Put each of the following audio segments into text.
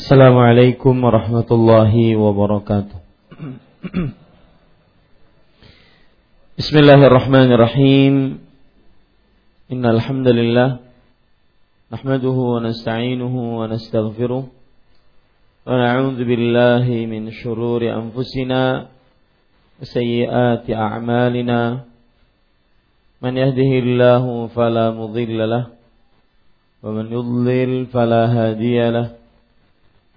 Assalamualaikum warahmatullahi wabarakatuh. Bismillahirrahmanirrahim. Innal hamdalillah nahmaduhu wa nasta'inuhu wa nastaghfiruh wa na'udzu billahi min shururi anfusina wa sayyiati a'malina. Man yahdihillahu fala فلا lah wa man yudlil fala hadiya lah.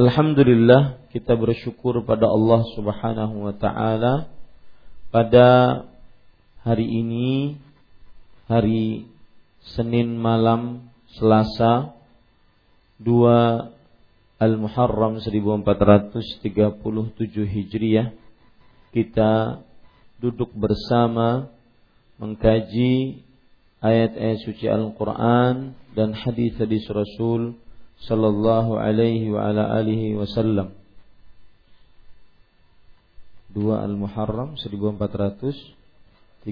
Alhamdulillah kita bersyukur pada Allah Subhanahu wa taala. Pada hari ini hari Senin malam Selasa 2 Al-Muharram 1437 Hijriah kita duduk bersama mengkaji ayat-ayat suci Al-Qur'an dan hadis-hadis Rasul sallallahu alaihi wa ala alihi wasallam. 2 Al-Muharram 1438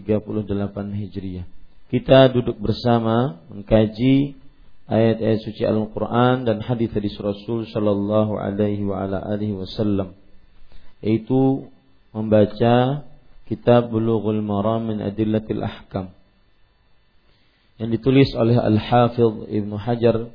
Hijriah. Kita duduk bersama mengkaji ayat-ayat suci Al-Qur'an dan hadis-hadis Rasul sallallahu alaihi wa ala alihi wasallam. Yaitu membaca kitab Bulughul Maram min Adillatil Ahkam yang ditulis oleh Al-Hafidh Ibnu Hajar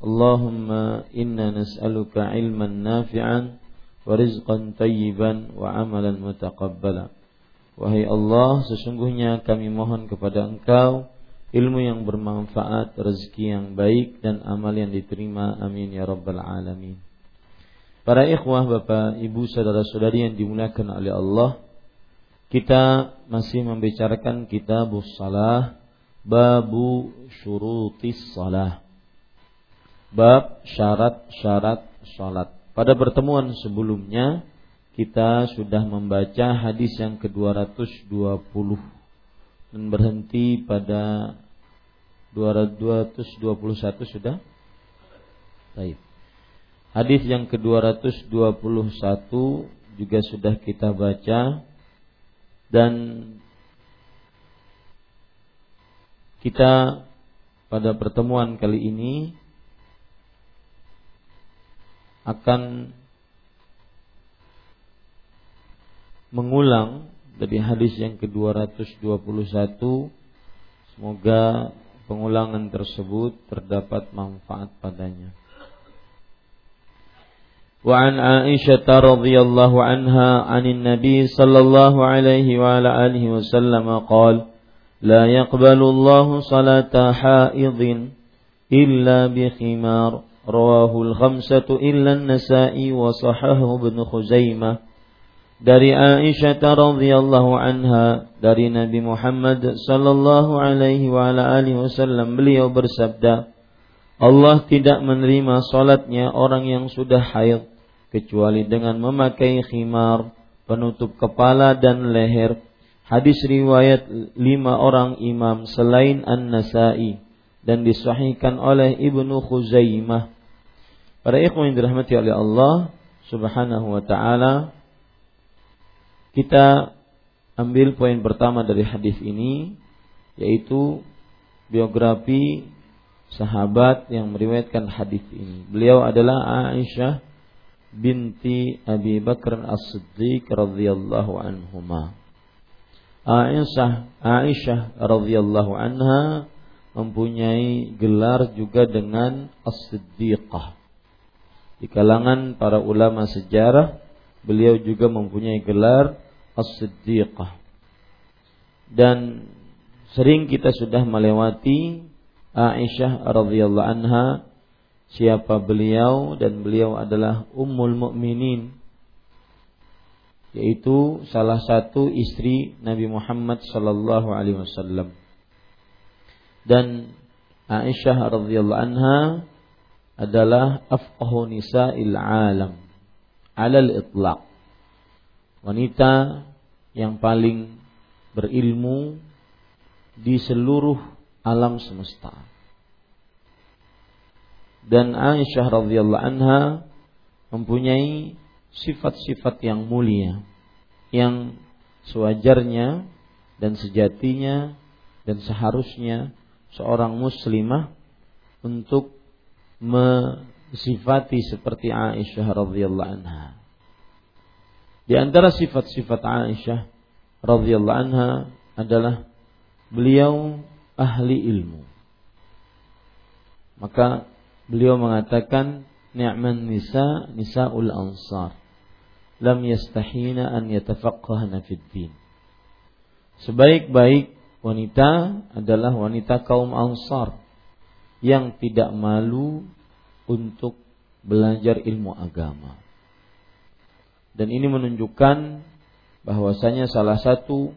Allahumma inna nas'aluka ilman nafi'an wa rizqan tayyiban wa amalan mutaqabbala. Wahai Allah, sesungguhnya kami mohon kepada Engkau ilmu yang bermanfaat, rezeki yang baik dan amal yang diterima. Amin ya rabbal alamin. Para ikhwah, Bapak, Ibu, saudara-saudari yang dimuliakan oleh Allah, kita masih membicarakan kitab salah babu syurutis salah bab syarat-syarat salat. Pada pertemuan sebelumnya kita sudah membaca hadis yang ke-220 dan berhenti pada 221 sudah? Baik. Hadis yang ke-221 juga sudah kita baca dan kita pada pertemuan kali ini akan mengulang dari hadis yang ke-221 semoga pengulangan tersebut terdapat manfaat padanya. وعن عائشة رضي الله عنها عن النبي صلى الله عليه وعلى آله وسلم قال لا يقبل الله صلاة حائض إلا بخمار rawahul khamsatu illa nasai wa sahahu ibn Khuzaimah. Dari Aisyah radhiyallahu anha dari Nabi Muhammad sallallahu alaihi wa ala alihi wasallam beliau bersabda Allah tidak menerima salatnya orang yang sudah haid kecuali dengan memakai khimar penutup kepala dan leher. Hadis riwayat lima orang imam selain An-Nasai dan disahihkan oleh Ibnu Khuzaimah para ikhwan yang dirahmati oleh Allah subhanahu wa taala kita ambil poin pertama dari hadis ini yaitu biografi sahabat yang meriwayatkan hadis ini. Beliau adalah Aisyah binti Abi Bakar As-Siddiq radhiyallahu anhuma. Aisyah Aisyah radhiyallahu anha mempunyai gelar juga dengan As-Siddiqah. Di kalangan para ulama sejarah Beliau juga mempunyai gelar As-Siddiqah. Dan sering kita sudah melewati Aisyah radhiyallahu anha siapa beliau dan beliau adalah Ummul Mukminin yaitu salah satu istri Nabi Muhammad sallallahu alaihi wasallam. Dan Aisyah radhiyallahu anha adalah afqahu nisa'il alam alal itlaq. Wanita yang paling berilmu di seluruh alam semesta. Dan Aisyah radhiyallahu anha mempunyai sifat-sifat yang mulia yang sewajarnya dan sejatinya dan seharusnya seorang muslimah untuk sifati seperti Aisyah radhiyallahu anha. Di antara sifat-sifat Aisyah radhiyallahu anha adalah beliau ahli ilmu. Maka beliau mengatakan ni'man nisa nisaul ansar lam yastahina an yatafaqqahna fid din. Sebaik-baik wanita adalah wanita kaum ansar yang tidak malu untuk belajar ilmu agama. Dan ini menunjukkan bahwasanya salah satu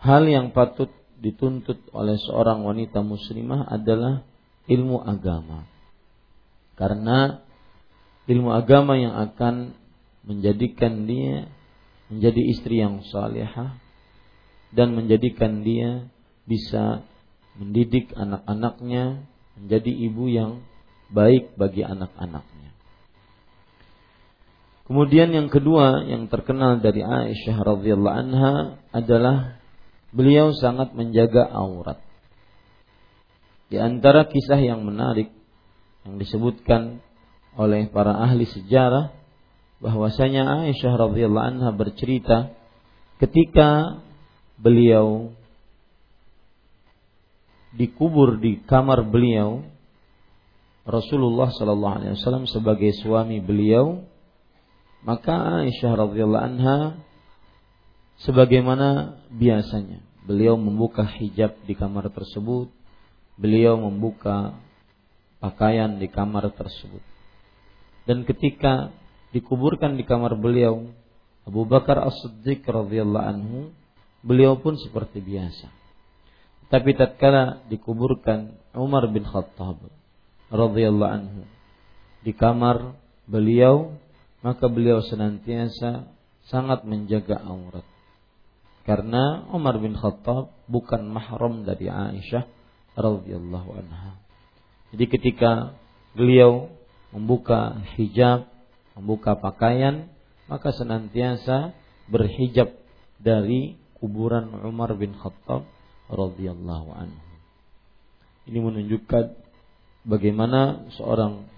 hal yang patut dituntut oleh seorang wanita muslimah adalah ilmu agama. Karena ilmu agama yang akan menjadikan dia menjadi istri yang salehah dan menjadikan dia bisa mendidik anak-anaknya menjadi ibu yang baik bagi anak-anaknya. Kemudian yang kedua yang terkenal dari Aisyah radhiyallahu anha adalah beliau sangat menjaga aurat. Di antara kisah yang menarik yang disebutkan oleh para ahli sejarah bahwasanya Aisyah radhiyallahu anha bercerita ketika beliau dikubur di kamar beliau Rasulullah Sallallahu Alaihi Wasallam sebagai suami beliau, maka Aisyah radhiyallahu anha sebagaimana biasanya beliau membuka hijab di kamar tersebut, beliau membuka pakaian di kamar tersebut. Dan ketika dikuburkan di kamar beliau, Abu Bakar As-Siddiq radhiyallahu anhu, beliau pun seperti biasa. Tapi tatkala dikuburkan Umar bin Khattab radhiyallahu anhu di kamar beliau maka beliau senantiasa sangat menjaga aurat karena Umar bin Khattab bukan mahram dari Aisyah radhiyallahu anha. Jadi ketika beliau membuka hijab, membuka pakaian, maka senantiasa berhijab dari kuburan Umar bin Khattab radhiyallahu anhu. Ini menunjukkan bagaimana seorang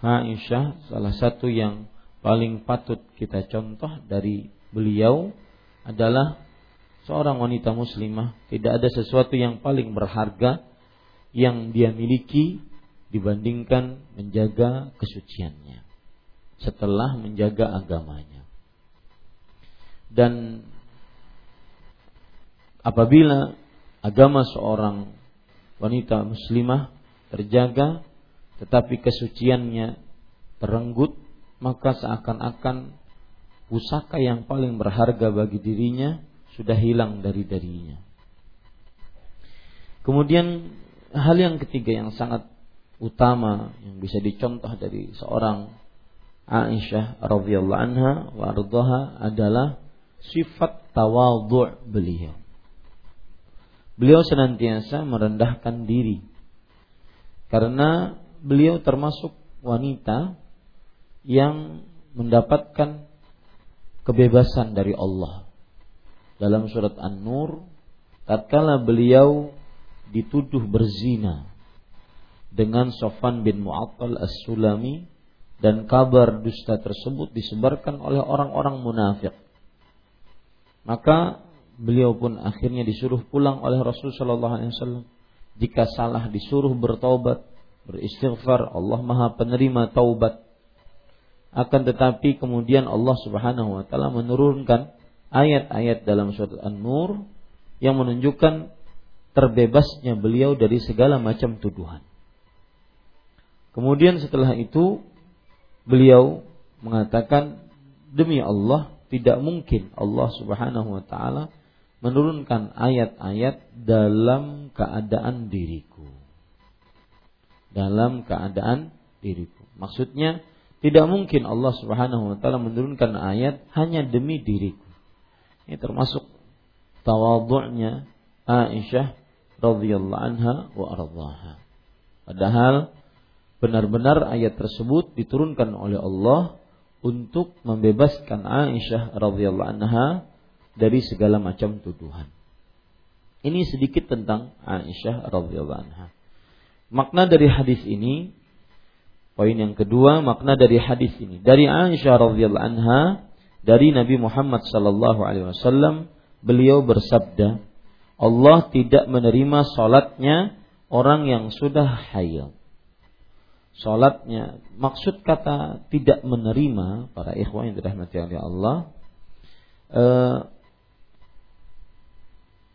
Aisyah salah satu yang paling patut kita contoh dari beliau adalah seorang wanita muslimah tidak ada sesuatu yang paling berharga yang dia miliki dibandingkan menjaga kesuciannya setelah menjaga agamanya dan apabila agama seorang wanita muslimah terjaga tetapi kesuciannya terenggut maka seakan-akan pusaka yang paling berharga bagi dirinya sudah hilang dari darinya. Kemudian hal yang ketiga yang sangat utama yang bisa dicontoh dari seorang Aisyah radhiyallahu anha wa adalah sifat tawadhu' beliau. Beliau senantiasa merendahkan diri karena beliau termasuk wanita yang mendapatkan kebebasan dari Allah. Dalam surat An-Nur, tatkala beliau dituduh berzina dengan Sofan bin Mu'attal As-Sulami dan kabar dusta tersebut disebarkan oleh orang-orang munafik. Maka beliau pun akhirnya disuruh pulang oleh Rasul sallallahu alaihi wasallam. Jika salah disuruh bertobat, beristighfar, Allah Maha penerima taubat akan tetapi kemudian Allah Subhanahu wa taala menurunkan ayat-ayat dalam surat An-Nur yang menunjukkan terbebasnya beliau dari segala macam tuduhan. Kemudian setelah itu beliau mengatakan demi Allah tidak mungkin Allah Subhanahu wa taala menurunkan ayat-ayat dalam keadaan diriku. Dalam keadaan diriku. Maksudnya tidak mungkin Allah Subhanahu wa taala menurunkan ayat hanya demi diriku. Ini termasuk tawadhu'nya Aisyah radhiyallahu anha wa ardhaha. Padahal benar-benar ayat tersebut diturunkan oleh Allah untuk membebaskan Aisyah radhiyallahu anha dari segala macam tuduhan. Ini sedikit tentang Aisyah radhiyallahu anha. Makna dari hadis ini Poin yang kedua makna dari hadis ini dari Aisyah radhiyallahu anha dari Nabi Muhammad sallallahu alaihi wasallam beliau bersabda Allah tidak menerima salatnya orang yang sudah haid. Salatnya maksud kata tidak menerima para ikhwan yang dirahmati oleh Allah eh,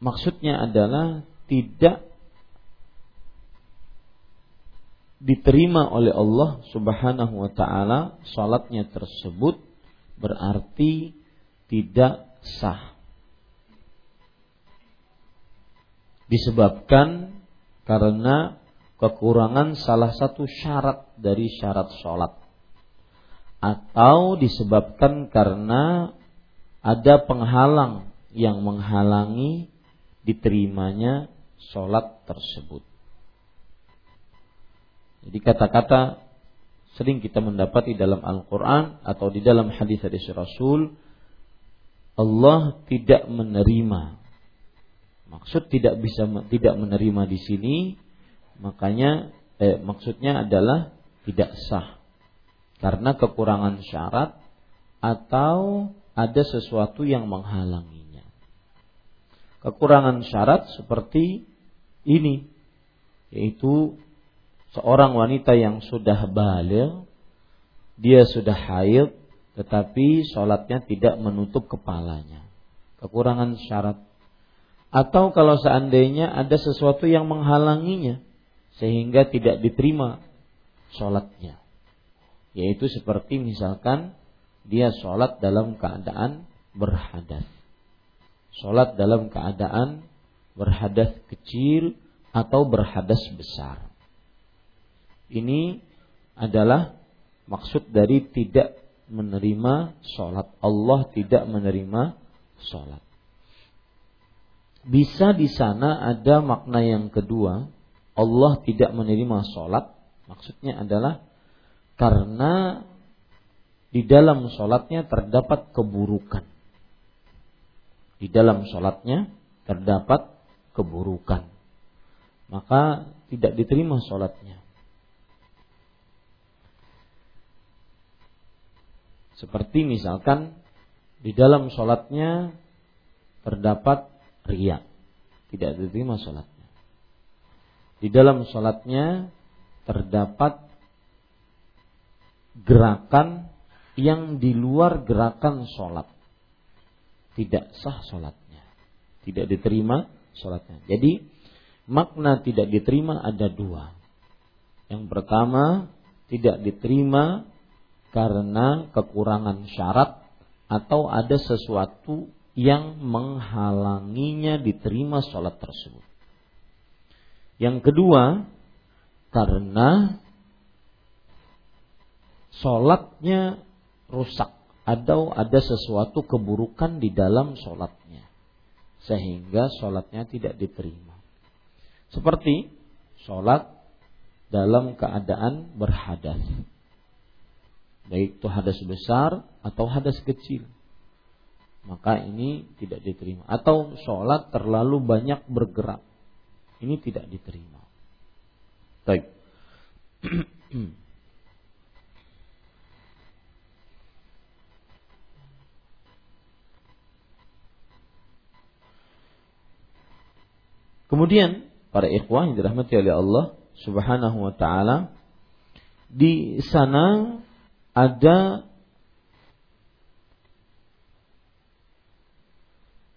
maksudnya adalah tidak diterima oleh Allah Subhanahu wa taala salatnya tersebut berarti tidak sah. Disebabkan karena kekurangan salah satu syarat dari syarat sholat atau disebabkan karena ada penghalang yang menghalangi diterimanya sholat tersebut. Jadi kata-kata sering kita mendapati dalam Al-Quran atau di dalam hadis hadis Rasul Allah tidak menerima. Maksud tidak bisa tidak menerima di sini, makanya eh, maksudnya adalah tidak sah karena kekurangan syarat atau ada sesuatu yang menghalanginya. Kekurangan syarat seperti ini, yaitu seorang wanita yang sudah balik, dia sudah haid, tetapi sholatnya tidak menutup kepalanya. Kekurangan syarat. Atau kalau seandainya ada sesuatu yang menghalanginya, sehingga tidak diterima sholatnya. Yaitu seperti misalkan dia sholat dalam keadaan berhadas. Sholat dalam keadaan berhadas kecil atau berhadas besar. Ini adalah maksud dari tidak menerima sholat. Allah tidak menerima sholat. Bisa di sana ada makna yang kedua. Allah tidak menerima sholat. Maksudnya adalah karena di dalam sholatnya terdapat keburukan. Di dalam sholatnya terdapat keburukan. Maka tidak diterima sholatnya. Seperti misalkan di dalam sholatnya terdapat riak, tidak diterima sholatnya. Di dalam sholatnya terdapat gerakan yang di luar gerakan sholat. Tidak sah sholatnya. Tidak diterima sholatnya. Jadi makna tidak diterima ada dua. Yang pertama tidak diterima karena kekurangan syarat atau ada sesuatu yang menghalanginya diterima sholat tersebut. Yang kedua, karena sholatnya rusak atau ada sesuatu keburukan di dalam sholatnya sehingga sholatnya tidak diterima. Seperti sholat dalam keadaan berhadas. Baik itu hadas besar atau hadas kecil. Maka ini tidak diterima. Atau sholat terlalu banyak bergerak. Ini tidak diterima. Baik. Kemudian para ikhwah yang dirahmati oleh Allah Subhanahu wa taala di sana ada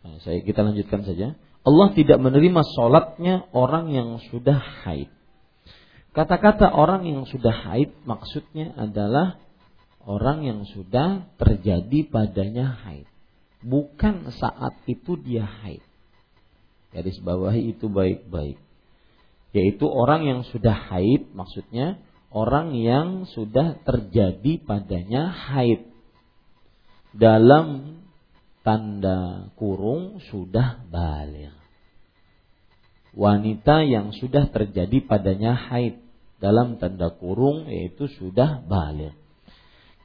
nah, saya kita lanjutkan saja. Allah tidak menerima sholatnya orang yang sudah haid. Kata-kata orang yang sudah haid maksudnya adalah orang yang sudah terjadi padanya haid. Bukan saat itu dia haid. Garis bawahi itu baik-baik. Yaitu orang yang sudah haid maksudnya orang yang sudah terjadi padanya haid. Dalam tanda kurung sudah balik. Wanita yang sudah terjadi padanya haid dalam tanda kurung yaitu sudah balik.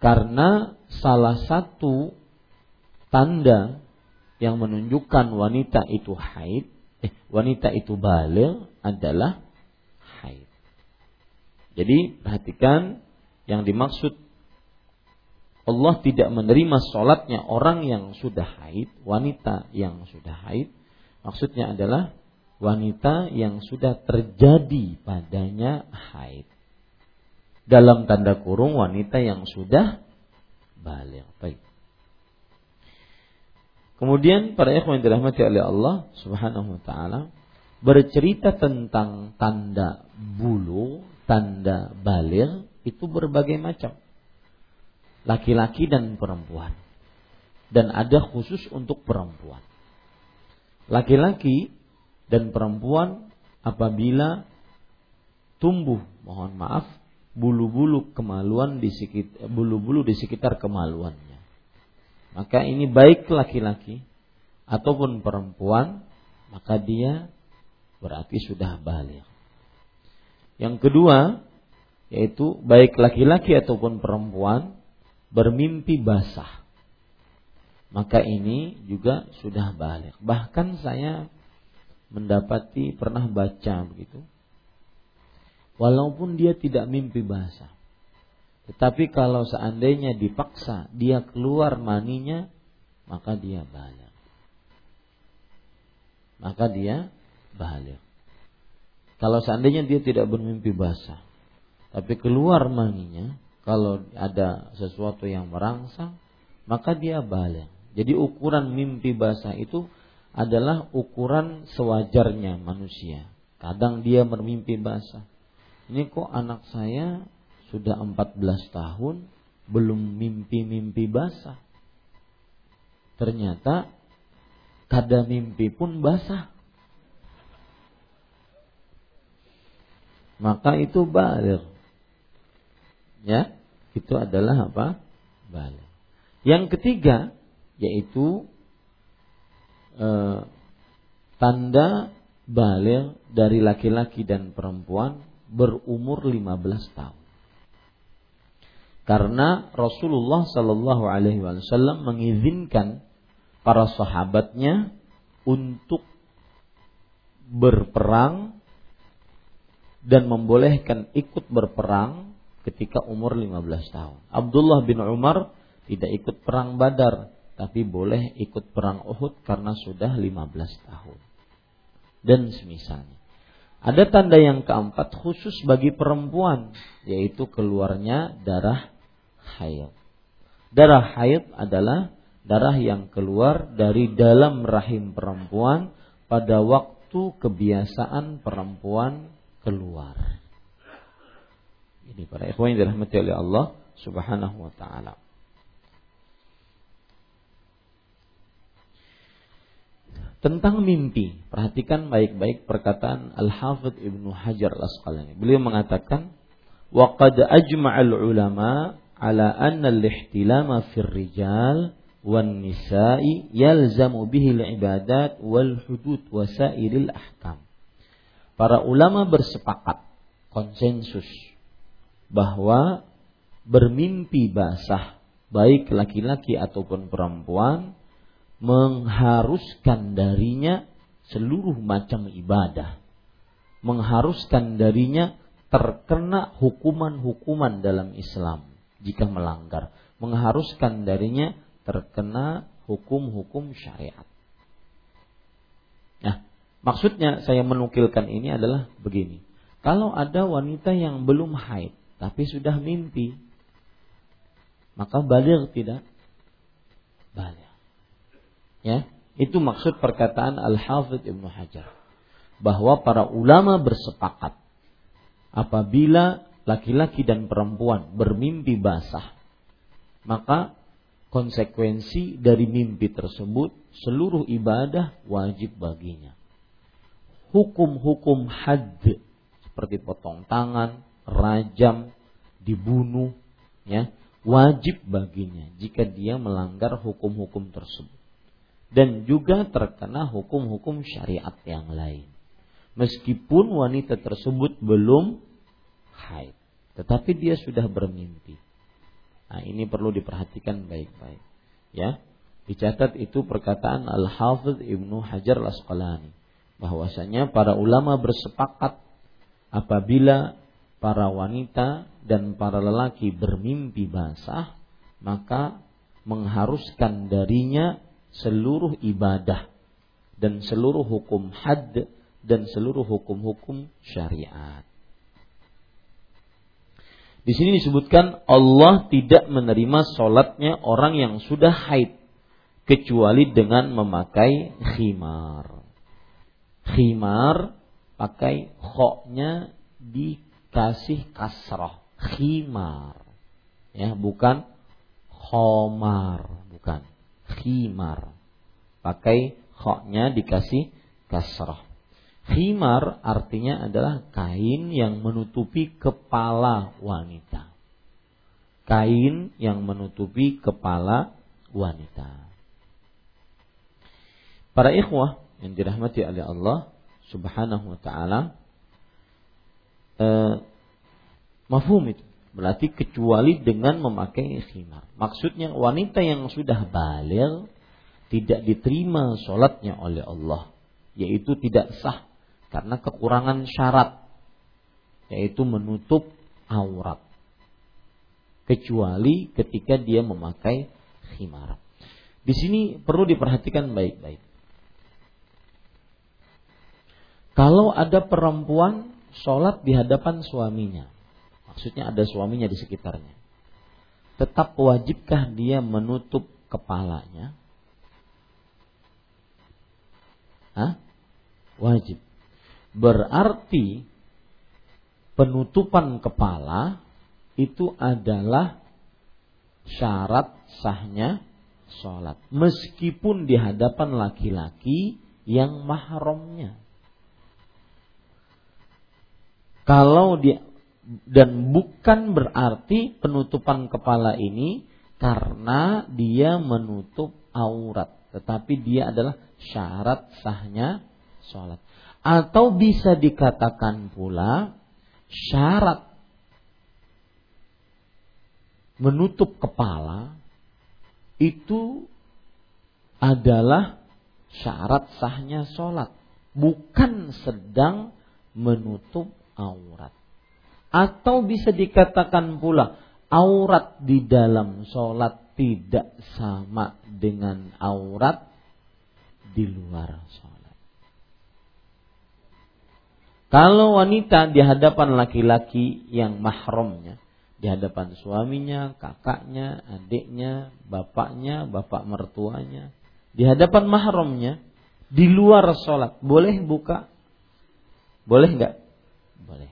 Karena salah satu tanda yang menunjukkan wanita itu haid, eh, wanita itu balik adalah haid. Jadi perhatikan yang dimaksud Allah tidak menerima sholatnya orang yang sudah haid, wanita yang sudah haid. Maksudnya adalah wanita yang sudah terjadi padanya haid. Dalam tanda kurung wanita yang sudah balik. Baik. Kemudian para ikhwan dirahmati oleh Allah Subhanahu wa taala bercerita tentang tanda bulu, tanda balir itu berbagai macam laki-laki dan perempuan. Dan ada khusus untuk perempuan. Laki-laki dan perempuan apabila tumbuh, mohon maaf, bulu-bulu kemaluan di sekitar bulu-bulu di sekitar kemaluannya. Maka ini baik laki-laki ataupun perempuan, maka dia berarti sudah balik. Yang kedua, yaitu baik laki-laki ataupun perempuan bermimpi basah. Maka ini juga sudah balik. Bahkan saya mendapati pernah baca begitu. Walaupun dia tidak mimpi basah. Tetapi kalau seandainya dipaksa dia keluar maninya, maka dia balik. Maka dia balik. Kalau seandainya dia tidak bermimpi basah, tapi keluar maninya, kalau ada sesuatu yang merangsang, maka dia balik. Jadi ukuran mimpi basah itu adalah ukuran sewajarnya manusia. Kadang dia bermimpi basah. Ini kok anak saya sudah 14 tahun belum mimpi-mimpi basah. Ternyata kada mimpi pun basah. Maka itu balik ya itu adalah apa balik yang ketiga yaitu e, tanda balik dari laki-laki dan perempuan berumur 15 tahun karena Rasulullah Shallallahu Alaihi Wasallam mengizinkan para sahabatnya untuk berperang dan membolehkan ikut berperang ketika umur 15 tahun. Abdullah bin Umar tidak ikut perang Badar, tapi boleh ikut perang Uhud karena sudah 15 tahun. Dan semisalnya. Ada tanda yang keempat khusus bagi perempuan, yaitu keluarnya darah haid. Darah haid adalah darah yang keluar dari dalam rahim perempuan pada waktu kebiasaan perempuan keluar. Ini para ikhwan yang dirahmati oleh Allah Subhanahu wa taala. Tentang mimpi, perhatikan baik-baik perkataan Al-Hafidh Ibnu Hajar Al-Asqalani. Beliau mengatakan, "Wa qad ajma'al ulama ala anna al-ihtilama fir rijal wan nisa'i yalzamu bihi al-ibadat wal hudud wa sairil ahkam." Para ulama bersepakat konsensus bahwa bermimpi basah baik laki-laki ataupun perempuan mengharuskan darinya seluruh macam ibadah. Mengharuskan darinya terkena hukuman-hukuman dalam Islam jika melanggar. Mengharuskan darinya terkena hukum-hukum syariat. Nah, maksudnya saya menukilkan ini adalah begini. Kalau ada wanita yang belum haid tapi sudah mimpi, maka balir tidak? Balir. Ya, itu maksud perkataan Al-Hafidh Ibnu Hajar bahwa para ulama bersepakat apabila laki-laki dan perempuan bermimpi basah maka konsekuensi dari mimpi tersebut seluruh ibadah wajib baginya. Hukum-hukum had seperti potong tangan, rajam, dibunuh, ya wajib baginya jika dia melanggar hukum-hukum tersebut dan juga terkena hukum-hukum syariat yang lain. Meskipun wanita tersebut belum haid, tetapi dia sudah bermimpi. Nah, ini perlu diperhatikan baik-baik. Ya, dicatat itu perkataan Al-Hafidh Ibnu Hajar Al-Asqalani bahwasanya para ulama bersepakat apabila para wanita dan para lelaki bermimpi basah, maka mengharuskan darinya seluruh ibadah dan seluruh hukum had dan seluruh hukum-hukum syariat. Di sini disebutkan Allah tidak menerima sholatnya orang yang sudah haid kecuali dengan memakai khimar. Khimar pakai khoknya dikasih kasroh khimar ya bukan khomar bukan khimar. Pakai khoknya dikasih kasrah. Khimar artinya adalah kain yang menutupi kepala wanita. Kain yang menutupi kepala wanita. Para ikhwah yang dirahmati oleh Allah Subhanahu wa taala eh, mafhum itu Berarti kecuali dengan memakai khimar. Maksudnya wanita yang sudah balik tidak diterima sholatnya oleh Allah. Yaitu tidak sah karena kekurangan syarat. Yaitu menutup aurat. Kecuali ketika dia memakai khimar. Di sini perlu diperhatikan baik-baik. Kalau ada perempuan sholat di hadapan suaminya, Maksudnya ada suaminya di sekitarnya. Tetap wajibkah dia menutup kepalanya? Hah? Wajib. Berarti penutupan kepala itu adalah syarat sahnya sholat. Meskipun di hadapan laki-laki yang mahramnya. Kalau dia dan bukan berarti penutupan kepala ini karena dia menutup aurat, tetapi dia adalah syarat sahnya sholat. Atau bisa dikatakan pula syarat menutup kepala itu adalah syarat sahnya sholat, bukan sedang menutup aurat. Atau bisa dikatakan pula aurat di dalam sholat tidak sama dengan aurat di luar sholat. Kalau wanita di hadapan laki-laki yang mahramnya, di hadapan suaminya, kakaknya, adiknya, bapaknya, bapak mertuanya, di hadapan mahramnya, di luar sholat, boleh buka? Boleh nggak? Boleh.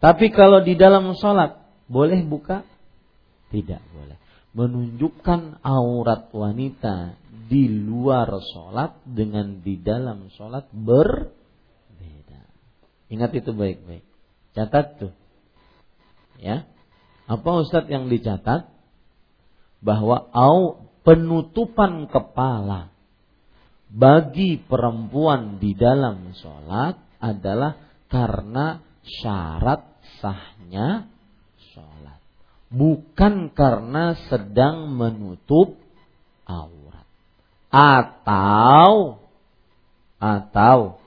Tapi kalau di dalam sholat boleh buka? Tidak boleh. menunjukkan aurat wanita di luar sholat dengan di dalam sholat berbeda. Ingat itu baik-baik. Catat tuh. Ya. Apa Ustadz yang dicatat? Bahwa au penutupan kepala bagi perempuan di dalam sholat adalah karena syarat sahnya sholat. Bukan karena sedang menutup aurat. Atau atau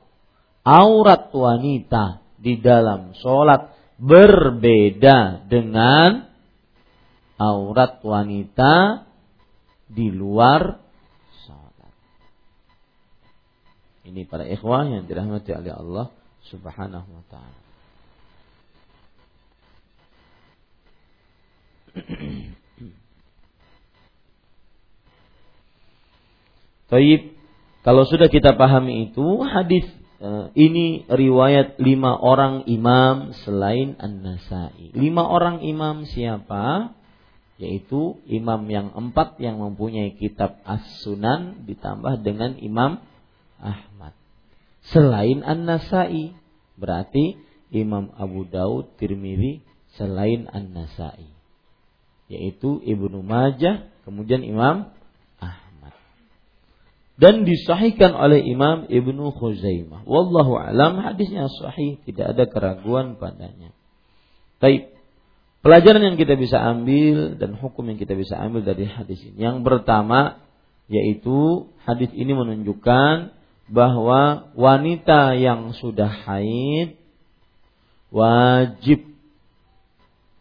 aurat wanita di dalam sholat berbeda dengan aurat wanita di luar sholat. Ini para ikhwah yang dirahmati oleh Allah Subhanahu wa taala. Taib, kalau sudah kita pahami itu hadis ini riwayat lima orang imam selain An-Nasai. Lima orang imam siapa? Yaitu imam yang empat yang mempunyai kitab As-Sunan ditambah dengan Imam Ahmad. Selain An-Nasai, berarti Imam Abu Daud, Tirmidzi selain An-Nasai yaitu Ibnu Majah, kemudian Imam. Dan disahihkan oleh Imam Ibnu Khuzaimah. Wallahu alam hadisnya sahih, tidak ada keraguan padanya. Baik. Pelajaran yang kita bisa ambil dan hukum yang kita bisa ambil dari hadis ini. Yang pertama yaitu hadis ini menunjukkan bahwa wanita yang sudah haid wajib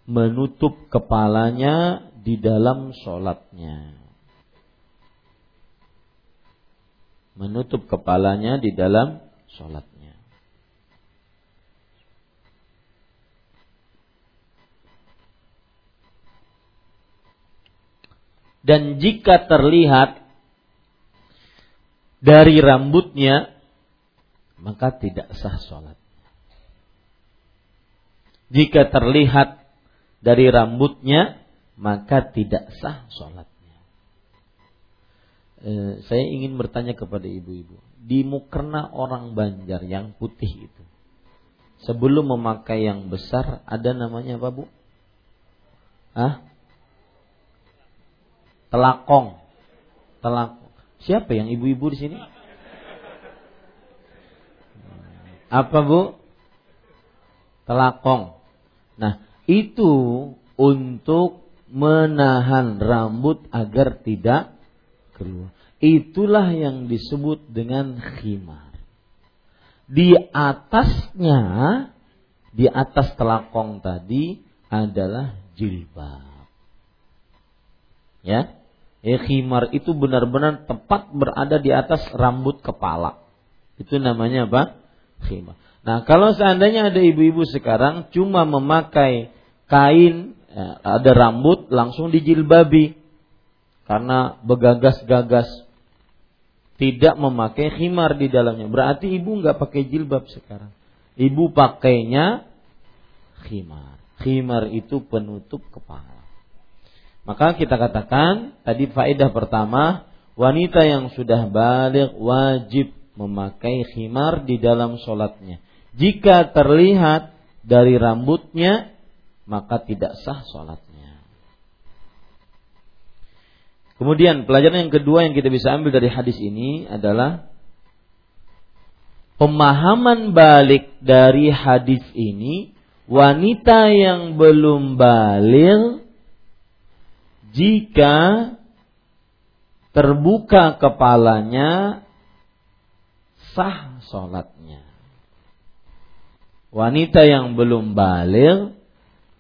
menutup kepalanya di dalam sholatnya. Menutup kepalanya di dalam sholatnya. Dan jika terlihat dari rambutnya, maka tidak sah sholat. Jika terlihat dari rambutnya maka tidak sah sholatnya. E, saya ingin bertanya kepada ibu-ibu, di mukerna orang Banjar yang putih itu, sebelum memakai yang besar ada namanya apa bu? Ah? Telakong. Telakong. Siapa yang ibu-ibu di sini? Apa bu? Telakong. Nah, itu untuk menahan rambut agar tidak keluar. Itulah yang disebut dengan khimar. Di atasnya, di atas telakong tadi adalah jilbab. Ya, eh, khimar itu benar-benar tepat berada di atas rambut kepala. Itu namanya apa? Khimar. Nah, kalau seandainya ada ibu-ibu sekarang cuma memakai kain, ya, ada rambut langsung dijilbabi karena begagas-gagas tidak memakai khimar di dalamnya. Berarti ibu nggak pakai jilbab sekarang. Ibu pakainya khimar. Khimar itu penutup kepala. Maka kita katakan tadi faedah pertama, wanita yang sudah balik wajib memakai khimar di dalam sholatnya. Jika terlihat dari rambutnya, maka tidak sah sholatnya. Kemudian pelajaran yang kedua yang kita bisa ambil dari hadis ini adalah pemahaman balik dari hadis ini wanita yang belum balik jika terbuka kepalanya sah sholatnya wanita yang belum balik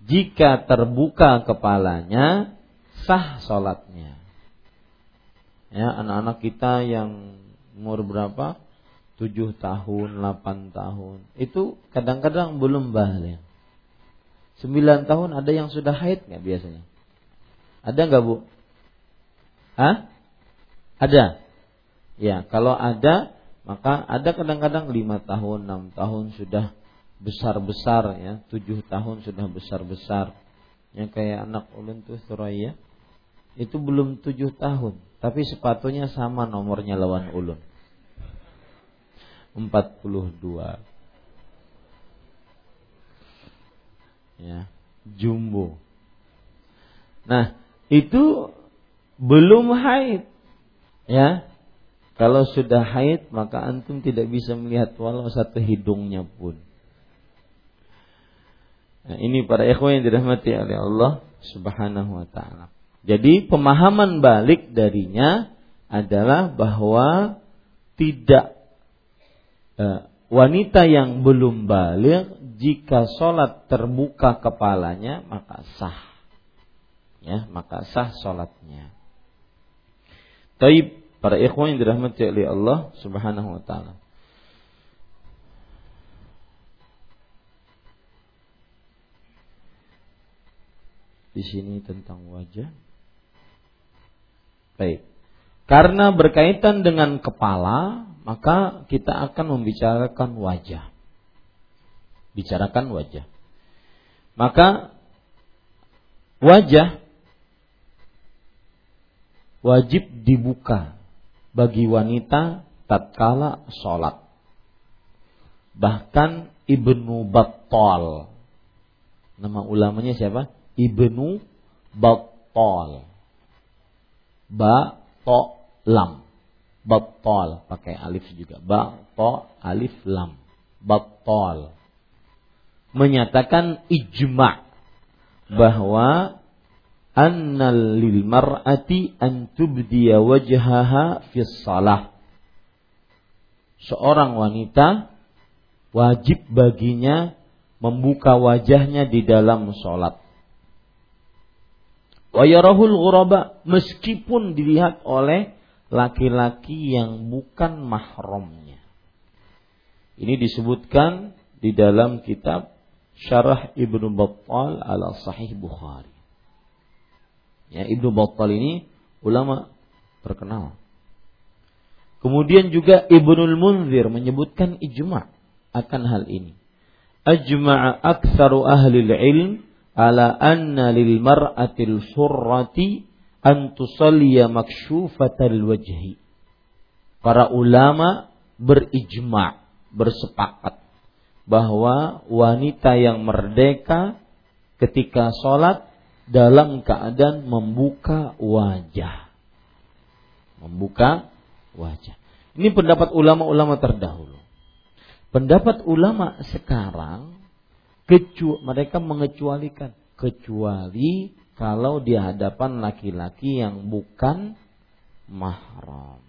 jika terbuka kepalanya sah sholatnya. Ya, anak-anak kita yang umur berapa? tujuh tahun, 8 tahun. Itu kadang-kadang belum balik. sembilan tahun ada yang sudah haid nggak biasanya? Ada nggak bu? Hah? Ada. Ya, kalau ada maka ada kadang-kadang lima tahun, enam tahun sudah besar-besar ya, tujuh tahun sudah besar-besar. Yang kayak anak ulun tuh Suraya. itu belum tujuh tahun, tapi sepatunya sama nomornya lawan ulun. 42. Ya, jumbo. Nah, itu belum haid. Ya. Kalau sudah haid maka antum tidak bisa melihat walau satu hidungnya pun. Nah, ini para ikhwan yang dirahmati oleh Allah Subhanahu wa taala. Jadi pemahaman balik darinya adalah bahwa tidak eh, wanita yang belum balik jika sholat terbuka kepalanya maka sah, ya maka sah sholatnya. Taib para ikhwan yang dirahmati oleh Allah Subhanahu wa taala. Di sini tentang wajah. Baik. Karena berkaitan dengan kepala, maka kita akan membicarakan wajah. Bicarakan wajah. Maka wajah wajib dibuka bagi wanita tatkala sholat. Bahkan Ibnu Battal. Nama ulamanya siapa? Ibnu Battal. Ba to lam. Battal pakai alif juga. Ba to alif lam. Battal. Menyatakan ijma bahwa annal lil mar'ati an tubdiya wajhaha fi salah. Seorang wanita wajib baginya membuka wajahnya di dalam sholat. Wayarahul ghuraba meskipun dilihat oleh laki-laki yang bukan mahramnya. Ini disebutkan di dalam kitab Syarah Ibnu Battal ala Sahih Bukhari. Ya, Ibnu Battal ini ulama terkenal. Kemudian juga Ibnul Munzir menyebutkan ijma' akan hal ini. Ajma'a aktsaru ahli ilm ala anna lil mar'atil surrati an tusalliya makshufatal wajhi. Para ulama berijma, bersepakat bahwa wanita yang merdeka ketika sholat dalam keadaan membuka wajah. Membuka wajah. Ini pendapat ulama-ulama terdahulu. Pendapat ulama sekarang kecu mereka mengecualikan kecuali kalau di hadapan laki-laki yang bukan mahram.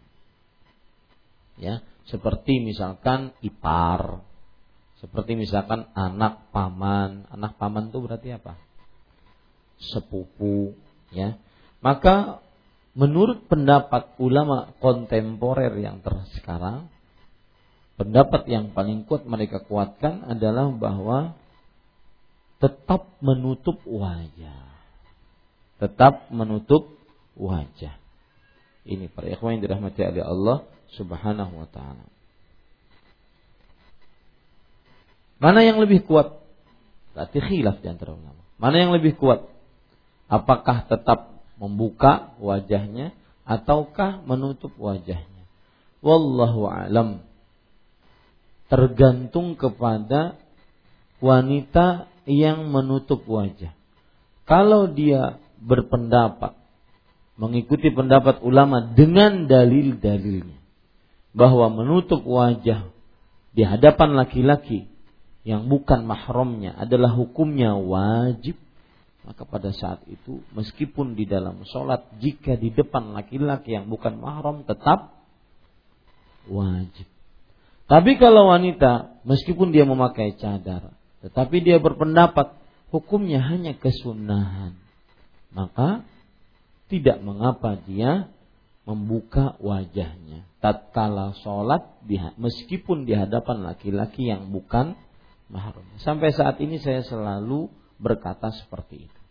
Ya, seperti misalkan ipar, seperti misalkan anak paman. Anak paman itu berarti apa? Sepupu, ya. Maka menurut pendapat ulama kontemporer yang tersekarang, pendapat yang paling kuat mereka kuatkan adalah bahwa tetap menutup wajah. Tetap menutup wajah. Ini para ikhwan yang dirahmati oleh Allah Subhanahu wa taala. Mana yang lebih kuat? Berarti khilaf di antara ulama. Mana yang lebih kuat? Apakah tetap membuka wajahnya ataukah menutup wajahnya? Wallahu alam. Tergantung kepada wanita yang menutup wajah. Kalau dia berpendapat mengikuti pendapat ulama dengan dalil-dalilnya bahwa menutup wajah di hadapan laki-laki yang bukan mahramnya adalah hukumnya wajib maka pada saat itu meskipun di dalam sholat jika di depan laki-laki yang bukan mahram tetap wajib tapi kalau wanita meskipun dia memakai cadar tetapi dia berpendapat hukumnya hanya kesunahan. Maka tidak mengapa dia membuka wajahnya tatkala sholat meskipun di hadapan laki-laki yang bukan mahram. Sampai saat ini saya selalu berkata seperti itu.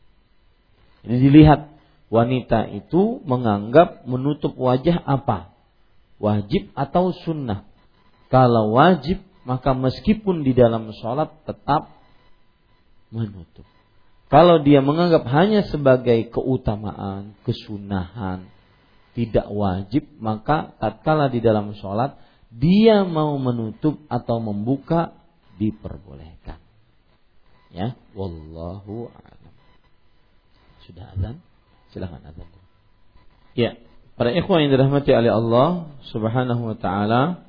Ini dilihat wanita itu menganggap menutup wajah apa? Wajib atau sunnah? Kalau wajib maka meskipun di dalam sholat tetap menutup. Kalau dia menganggap hanya sebagai keutamaan, kesunahan, tidak wajib, maka tatkala di dalam sholat dia mau menutup atau membuka diperbolehkan. Ya, wallahu a'lam. Sudah azan? Silahkan azan. Ya, para ikhwan yang dirahmati oleh Allah Subhanahu wa taala.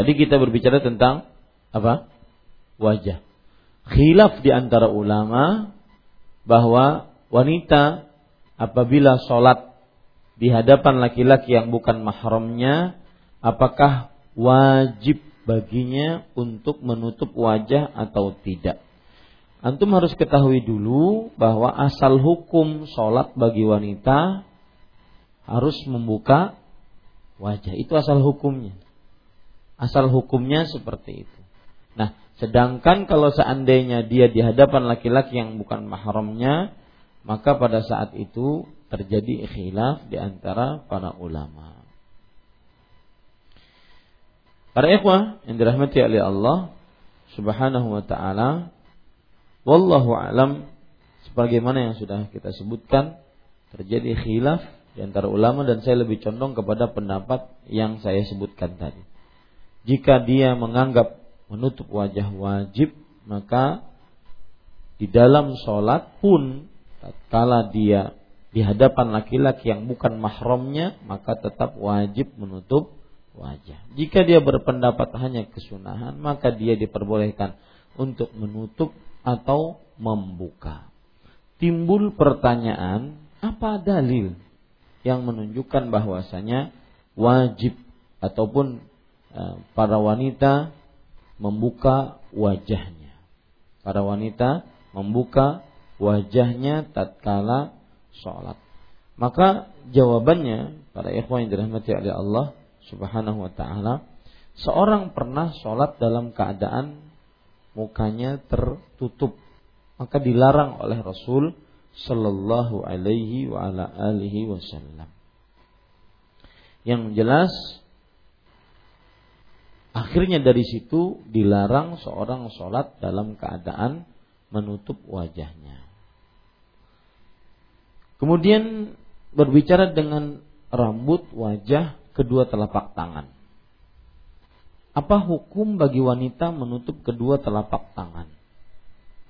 Tadi kita berbicara tentang apa? Wajah. Khilaf di antara ulama bahwa wanita apabila sholat di hadapan laki-laki yang bukan mahramnya, apakah wajib baginya untuk menutup wajah atau tidak? Antum harus ketahui dulu bahwa asal hukum sholat bagi wanita harus membuka wajah. Itu asal hukumnya. Asal hukumnya seperti itu. Nah, sedangkan kalau seandainya dia di hadapan laki-laki yang bukan mahramnya, maka pada saat itu terjadi khilaf di antara para ulama. Para ikhwah yang dirahmati oleh Allah Subhanahu wa taala, Wallahu alam sebagaimana yang sudah kita sebutkan terjadi khilaf di antara ulama dan saya lebih condong kepada pendapat yang saya sebutkan tadi. Jika dia menganggap menutup wajah wajib, maka di dalam sholat pun tatkala dia di hadapan laki-laki yang bukan mahramnya, maka tetap wajib menutup wajah. Jika dia berpendapat hanya kesunahan, maka dia diperbolehkan untuk menutup atau membuka. Timbul pertanyaan, apa dalil yang menunjukkan bahwasanya wajib ataupun para wanita membuka wajahnya. Para wanita membuka wajahnya tatkala sholat. Maka jawabannya para ikhwan yang dirahmati oleh Allah Subhanahu wa taala, seorang pernah sholat dalam keadaan mukanya tertutup maka dilarang oleh Rasul sallallahu alaihi wasallam. Yang jelas akhirnya dari situ dilarang seorang sholat dalam keadaan menutup wajahnya. Kemudian berbicara dengan rambut, wajah, kedua telapak tangan. Apa hukum bagi wanita menutup kedua telapak tangan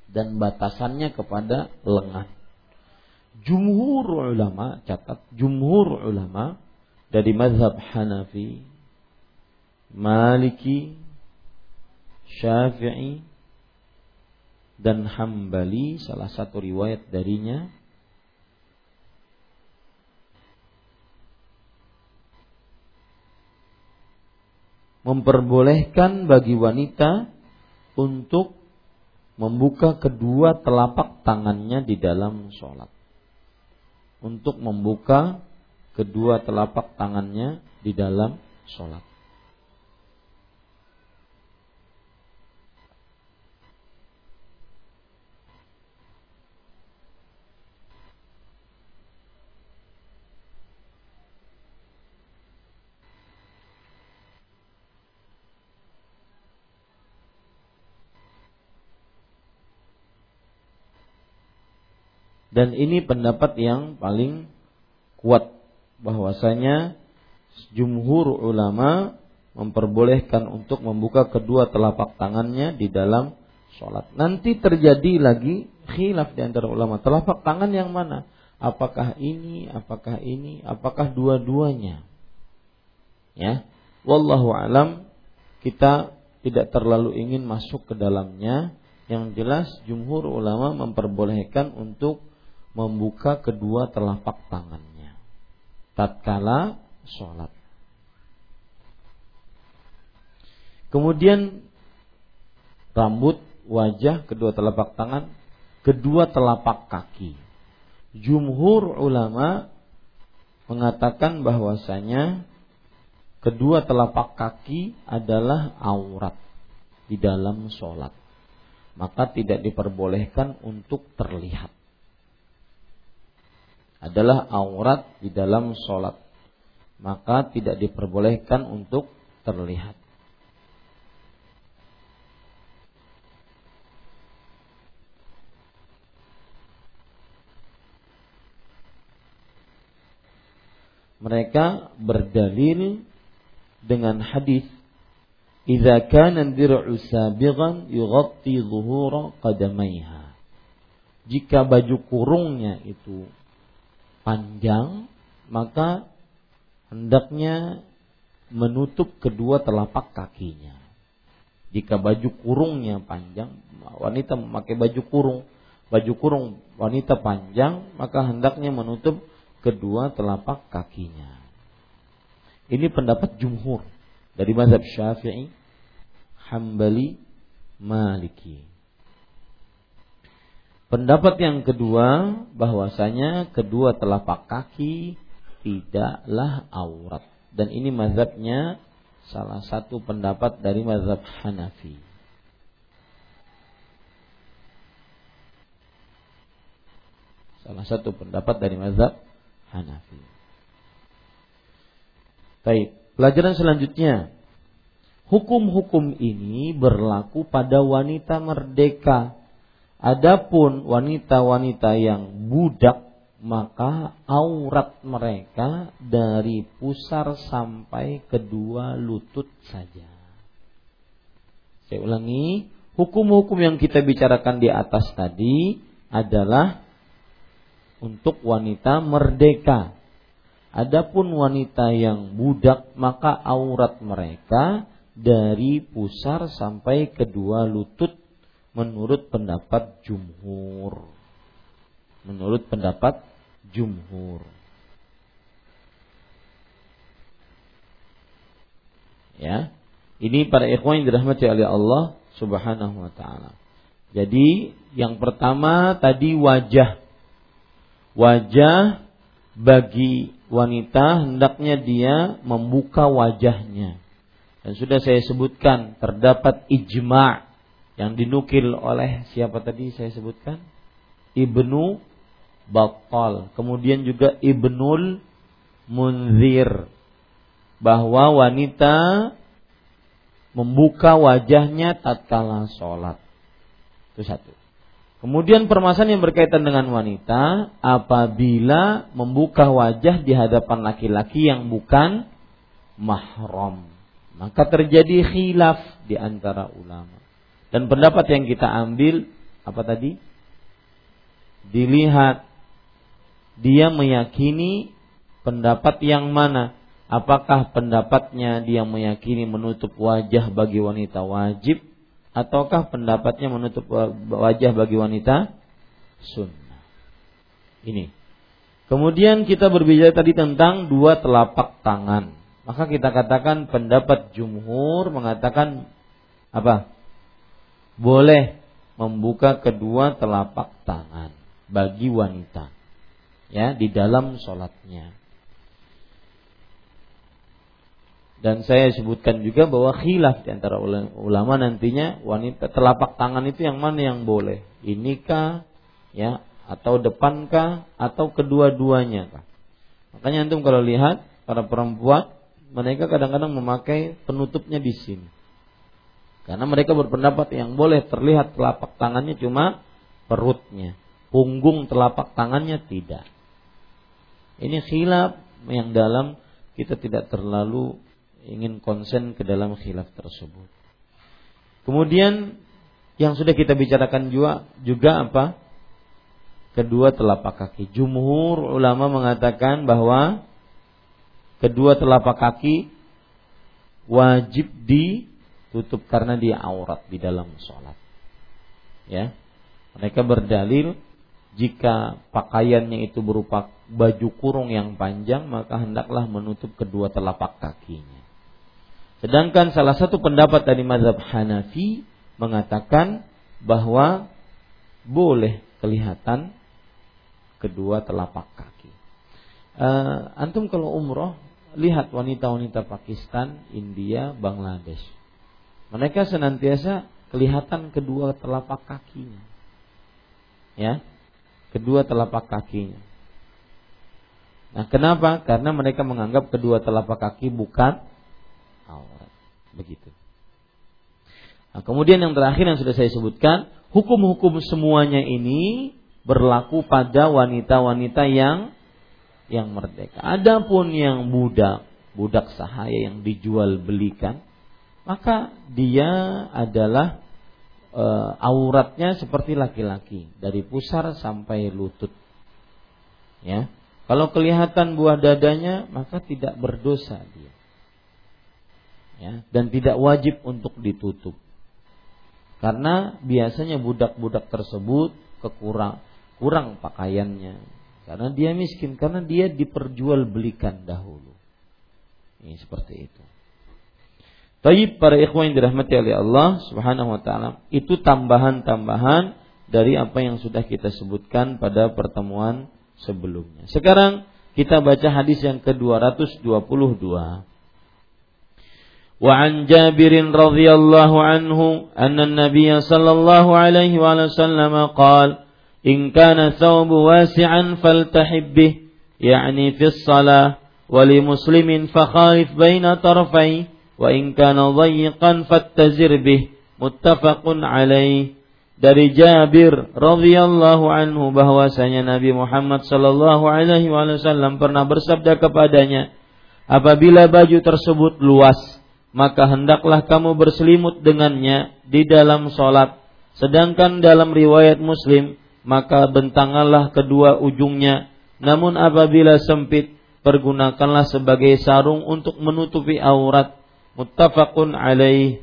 dan batasannya kepada lengan? Jumhur ulama catat jumhur ulama dari mazhab Hanafi, Maliki, Syafi'i dan Hambali salah satu riwayat darinya memperbolehkan bagi wanita untuk membuka kedua telapak tangannya di dalam sholat. Untuk membuka kedua telapak tangannya di dalam sholat. Dan ini pendapat yang paling kuat bahwasanya jumhur ulama memperbolehkan untuk membuka kedua telapak tangannya di dalam sholat. Nanti terjadi lagi khilaf di antara ulama. Telapak tangan yang mana? Apakah ini, apakah ini, apakah dua-duanya? Ya, wallahu alam kita tidak terlalu ingin masuk ke dalamnya. Yang jelas jumhur ulama memperbolehkan untuk membuka kedua telapak tangannya tatkala sholat. Kemudian rambut, wajah, kedua telapak tangan, kedua telapak kaki. Jumhur ulama mengatakan bahwasanya kedua telapak kaki adalah aurat di dalam sholat. Maka tidak diperbolehkan untuk terlihat adalah aurat di dalam sholat. Maka tidak diperbolehkan untuk terlihat. Mereka berdalil dengan hadis Idza kana dir'u sabighan yughatti dhuhura qadamaiha. Jika baju kurungnya itu panjang, maka hendaknya menutup kedua telapak kakinya. Jika baju kurungnya panjang, wanita memakai baju kurung, baju kurung wanita panjang, maka hendaknya menutup kedua telapak kakinya. Ini pendapat jumhur dari mazhab Syafi'i, Hambali, Maliki. Pendapat yang kedua bahwasanya kedua telapak kaki tidaklah aurat dan ini mazhabnya salah satu pendapat dari mazhab Hanafi. Salah satu pendapat dari mazhab Hanafi. Baik, pelajaran selanjutnya. Hukum-hukum ini berlaku pada wanita merdeka. Adapun wanita-wanita yang budak maka aurat mereka dari pusar sampai kedua lutut saja. Saya ulangi, hukum-hukum yang kita bicarakan di atas tadi adalah untuk wanita merdeka. Adapun wanita yang budak maka aurat mereka dari pusar sampai kedua lutut menurut pendapat jumhur. Menurut pendapat jumhur. Ya. Ini para ikhwan yang dirahmati oleh Allah Subhanahu wa taala. Jadi yang pertama tadi wajah. Wajah bagi wanita hendaknya dia membuka wajahnya. Dan sudah saya sebutkan terdapat ijma' yang dinukil oleh siapa tadi saya sebutkan? Ibnu Battal. Kemudian juga Ibnul Munzir bahwa wanita membuka wajahnya tatkala sholat. Itu satu. Kemudian permasalahan yang berkaitan dengan wanita apabila membuka wajah di hadapan laki-laki yang bukan mahram. Maka terjadi khilaf di antara ulama. Dan pendapat yang kita ambil apa tadi? Dilihat dia meyakini pendapat yang mana? Apakah pendapatnya dia meyakini menutup wajah bagi wanita wajib ataukah pendapatnya menutup wajah bagi wanita sunnah? Ini. Kemudian kita berbicara tadi tentang dua telapak tangan. Maka kita katakan pendapat jumhur mengatakan apa? Boleh membuka kedua telapak tangan bagi wanita ya di dalam sholatnya. Dan saya sebutkan juga bahwa khilaf di antara ulama nantinya wanita telapak tangan itu yang mana yang boleh? Inikah ya atau depankah atau kedua-duanya kah? Makanya antum kalau lihat para perempuan mereka kadang-kadang memakai penutupnya di sini. Karena mereka berpendapat yang boleh terlihat telapak tangannya cuma perutnya, punggung telapak tangannya tidak. Ini khilaf yang dalam kita tidak terlalu ingin konsen ke dalam khilaf tersebut. Kemudian yang sudah kita bicarakan juga juga apa? Kedua telapak kaki. Jumhur ulama mengatakan bahwa kedua telapak kaki wajib ditutup karena dia aurat di dalam sholat. Ya, mereka berdalil jika pakaiannya itu berupa baju kurung yang panjang maka hendaklah menutup kedua telapak kakinya. Sedangkan salah satu pendapat dari mazhab Hanafi mengatakan bahwa boleh kelihatan kedua telapak kaki. Uh, antum kalau umroh lihat wanita-wanita Pakistan, India, Bangladesh. Mereka senantiasa kelihatan kedua telapak kakinya. Ya, kedua telapak kakinya. Nah, kenapa? Karena mereka menganggap kedua telapak kaki bukan aurat. Begitu. Nah, kemudian yang terakhir yang sudah saya sebutkan, hukum-hukum semuanya ini berlaku pada wanita-wanita yang yang merdeka. Adapun yang budak, budak sahaya yang dijual belikan, maka dia adalah e, auratnya seperti laki-laki dari pusar sampai lutut. Ya. Kalau kelihatan buah dadanya, maka tidak berdosa dia. Ya, dan tidak wajib untuk ditutup. Karena biasanya budak-budak tersebut kekurang kurang pakaiannya. Karena dia miskin, karena dia diperjualbelikan dahulu. Ini seperti itu. Tapi para ikhwan yang dirahmati oleh Allah Subhanahu wa taala, itu tambahan-tambahan dari apa yang sudah kita sebutkan pada pertemuan sebelumnya. Sekarang kita baca hadis yang ke-222. Wa an Jabir radhiyallahu anhu anna an-nabiy sallallahu alaihi wa sallam qala in kana thawbu wasi'an faltahib bih yani fi as-salah wa li muslimin fakhalif baina tarfayhi wa in kana dhayqan fattazir bih muttafaqun alaih. Dari Jabir radhiyallahu anhu bahwasanya Nabi Muhammad sallallahu alaihi wasallam pernah bersabda kepadanya apabila baju tersebut luas maka hendaklah kamu berselimut dengannya di dalam salat sedangkan dalam riwayat Muslim maka bentanganlah kedua ujungnya. Namun apabila sempit pergunakanlah sebagai sarung untuk menutupi aurat. Muttafaqun alaih.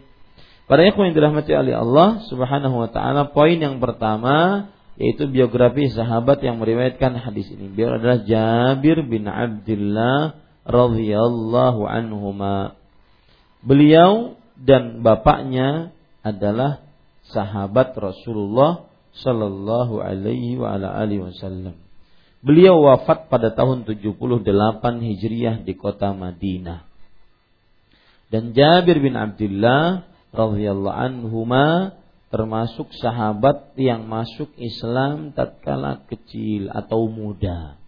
Para ikhwan yang dirahmati oleh Allah Subhanahu wa taala, poin yang pertama yaitu biografi sahabat yang meriwayatkan hadis ini. Beliau adalah Jabir bin Abdullah radhiyallahu anhuma. Beliau dan bapaknya adalah sahabat Rasulullah Shallallahu Alaihi wa ala alihi Wasallam. Beliau wafat pada tahun 78 Hijriah di kota Madinah. Dan Jabir bin Abdullah radhiyallahu anhuma termasuk sahabat yang masuk Islam tatkala kecil atau muda.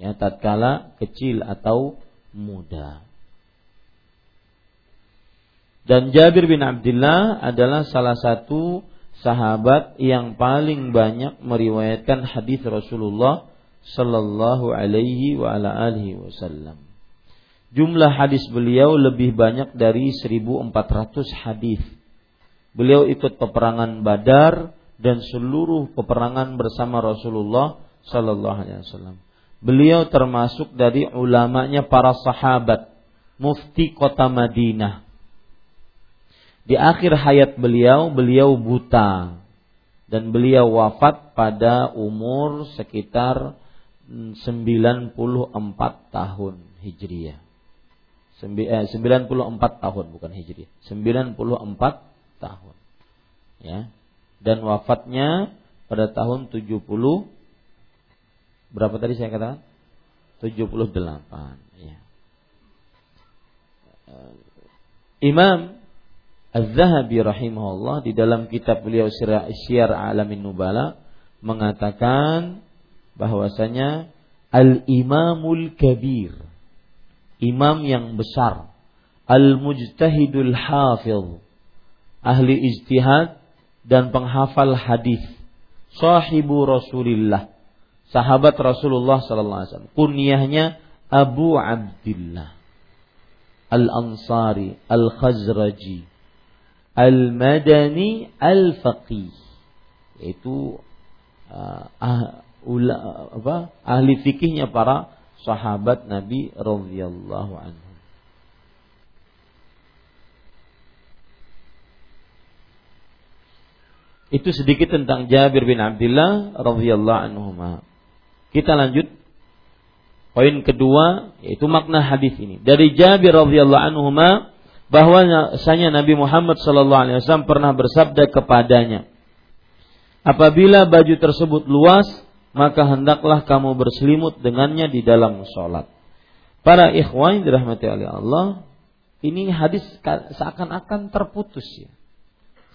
Ya, tatkala kecil atau muda. Dan Jabir bin Abdullah adalah salah satu sahabat yang paling banyak meriwayatkan hadis Rasulullah sallallahu alaihi wa ala alihi wasallam. Jumlah hadis beliau lebih banyak dari 1400 hadis. Beliau ikut peperangan Badar dan seluruh peperangan bersama Rasulullah sallallahu alaihi wasallam. Beliau termasuk dari ulamanya para sahabat, mufti kota Madinah di akhir hayat beliau, beliau buta dan beliau wafat pada umur sekitar 94 tahun Hijriah. 94 eh, tahun bukan Hijriah. 94 tahun. Ya. Dan wafatnya pada tahun 70 berapa tadi saya katakan? 78 ya. Eh, Imam Az-Zahabi rahimahullah di dalam kitab beliau Syiar Alamin Nubala mengatakan bahwasanya al-imamul kabir imam yang besar. Al-mujtahidul hafiz ahli ijtihad dan penghafal hadis. Sahibu Rasulillah. Sahabat Rasulullah sallallahu alaihi wasallam. Kunyahnya Abu Abdullah Al-Ansari Al-Khazraji al-madani al-faqih. Yaitu uh, ah, ula, apa ahli fikihnya para sahabat Nabi radhiyallahu anhu. Itu sedikit tentang Jabir bin Abdullah radhiyallahu anhu. Kita lanjut poin kedua yaitu makna hadis ini. Dari Jabir radhiyallahu anhu bahwasanya Nabi Muhammad sallallahu alaihi wasallam pernah bersabda kepadanya, "Apabila baju tersebut luas, maka hendaklah kamu berselimut dengannya di dalam sholat." Para ikhwan dirahmati oleh Allah, ini hadis seakan-akan terputus ya.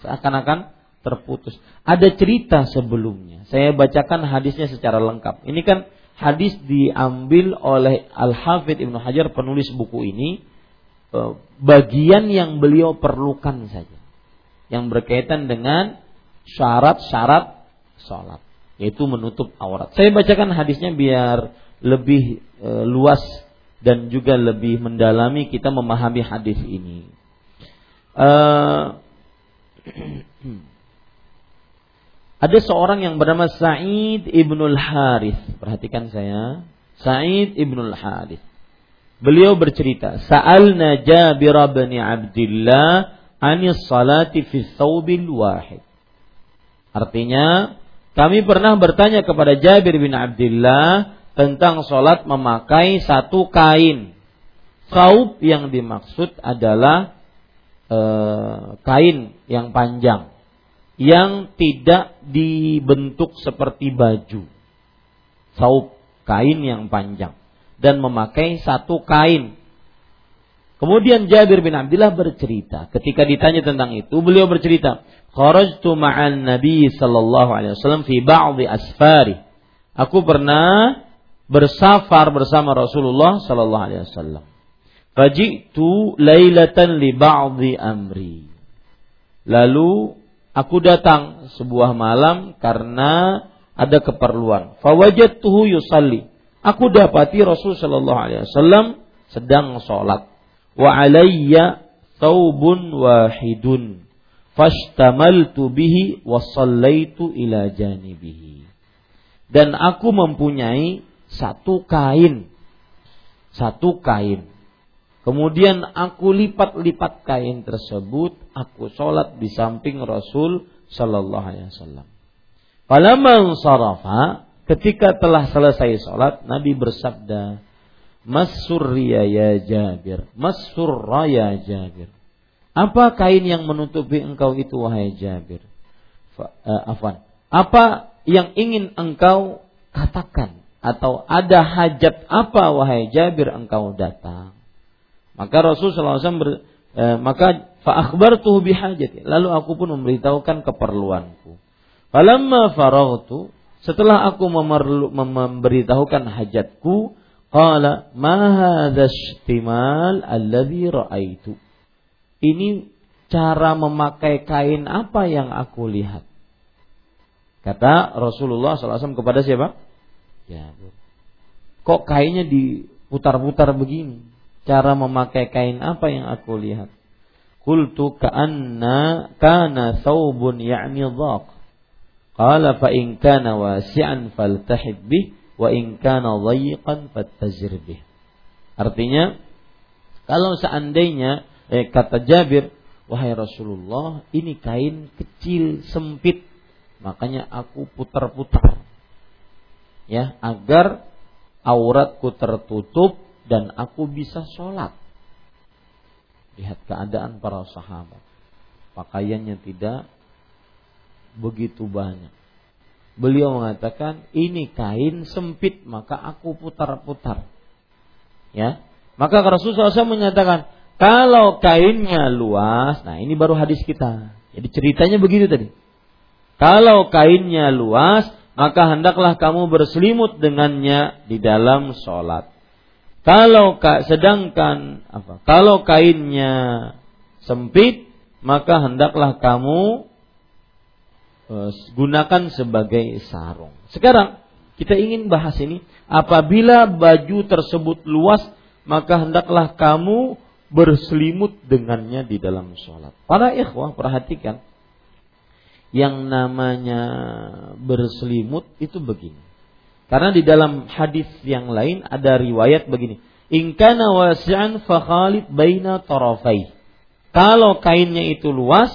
Seakan-akan terputus. Ada cerita sebelumnya. Saya bacakan hadisnya secara lengkap. Ini kan hadis diambil oleh Al-Hafidh Ibnu Hajar penulis buku ini Eh, bagian yang beliau perlukan saja yang berkaitan dengan syarat-syarat sholat yaitu menutup aurat. Saya bacakan hadisnya biar lebih e, luas dan juga lebih mendalami kita memahami hadis ini. E, ada seorang yang bernama Sa'id ibnul Harith. Perhatikan saya. Sa'id ibnul Harith. Beliau bercerita, Sa'alna Jabir bin Abdullah anis salati fi thawbil wahid. Artinya, kami pernah bertanya kepada Jabir bin Abdullah tentang sholat memakai satu kain. Saub yang dimaksud adalah e, kain yang panjang yang tidak dibentuk seperti baju. Saub kain yang panjang dan memakai satu kain. Kemudian Jabir bin Abdullah bercerita, ketika ditanya tentang itu, beliau bercerita, "Kharajtu ma'an Nabi sallallahu alaihi wasallam fi ba'dhi asfari." Aku pernah bersafar bersama Rasulullah sallallahu alaihi wasallam. Fajitu lailatan li ba'dhi amri. Lalu aku datang sebuah malam karena ada keperluan. Fawajadtuhu yusalli. Aku dapati Rasul sallallahu alaihi wasallam sedang sholat. Wa alayya taubun wahidun. Fashtamaltu bihi wa sallaitu ila janibihi. Dan aku mempunyai satu kain. Satu kain. Kemudian aku lipat-lipat kain tersebut, aku sholat di samping Rasul Sallallahu Alaihi Wasallam. Falamman sarafa, ketika telah selesai sholat, Nabi bersabda, Masurriya ya Jabir, Masurra ya Jabir. Apa kain yang menutupi engkau itu wahai Jabir? Uh, afan. Apa yang ingin engkau katakan atau ada hajat apa wahai Jabir engkau datang? Maka Rasulullah SAW ber, eh, maka fa akhbartuhu bihajati. Lalu aku pun memberitahukan keperluanku. Falamma faraghtu setelah aku memerlu, memberitahukan hajatku, qala ma hadza istimal alladhi ra'aitu. Ini cara memakai kain apa yang aku lihat? Kata Rasulullah SAW kepada siapa? Ya, kok kainnya diputar-putar begini? Cara memakai kain apa yang aku lihat? Qultu ka'anna kana thawbun ya'ni dhaq. Qala fa in kana wasi'an faltahib bih wa in kana dhayiqan fattazir bih. Artinya kalau seandainya eh, kata Jabir, wahai Rasulullah, ini kain kecil sempit, makanya aku putar-putar ya agar auratku tertutup dan aku bisa sholat. Lihat keadaan para sahabat. Pakaiannya tidak begitu banyak. Beliau mengatakan, ini kain sempit, maka aku putar-putar. Ya, maka Rasulullah SAW menyatakan, kalau kainnya luas, nah ini baru hadis kita. Jadi ceritanya begitu tadi. Kalau kainnya luas, maka hendaklah kamu berselimut dengannya di dalam sholat. Kalau sedangkan apa? Kalau kainnya sempit, maka hendaklah kamu uh, gunakan sebagai sarung. Sekarang kita ingin bahas ini. Apabila baju tersebut luas, maka hendaklah kamu berselimut dengannya di dalam sholat. Para ikhwah perhatikan yang namanya berselimut itu begini. Karena di dalam hadis yang lain ada riwayat begini. Ingkana wasi'an fakhalid baina tarafai. Kalau kainnya itu luas,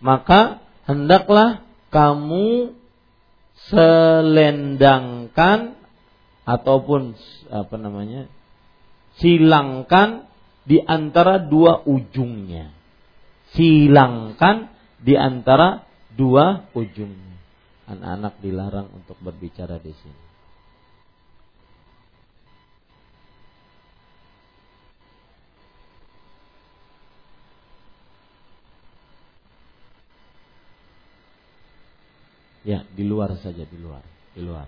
maka hendaklah kamu selendangkan ataupun apa namanya? silangkan di antara dua ujungnya. Silangkan di antara dua ujungnya. Anak-anak dilarang untuk berbicara di sini. Ya, di luar saja, di luar, di luar.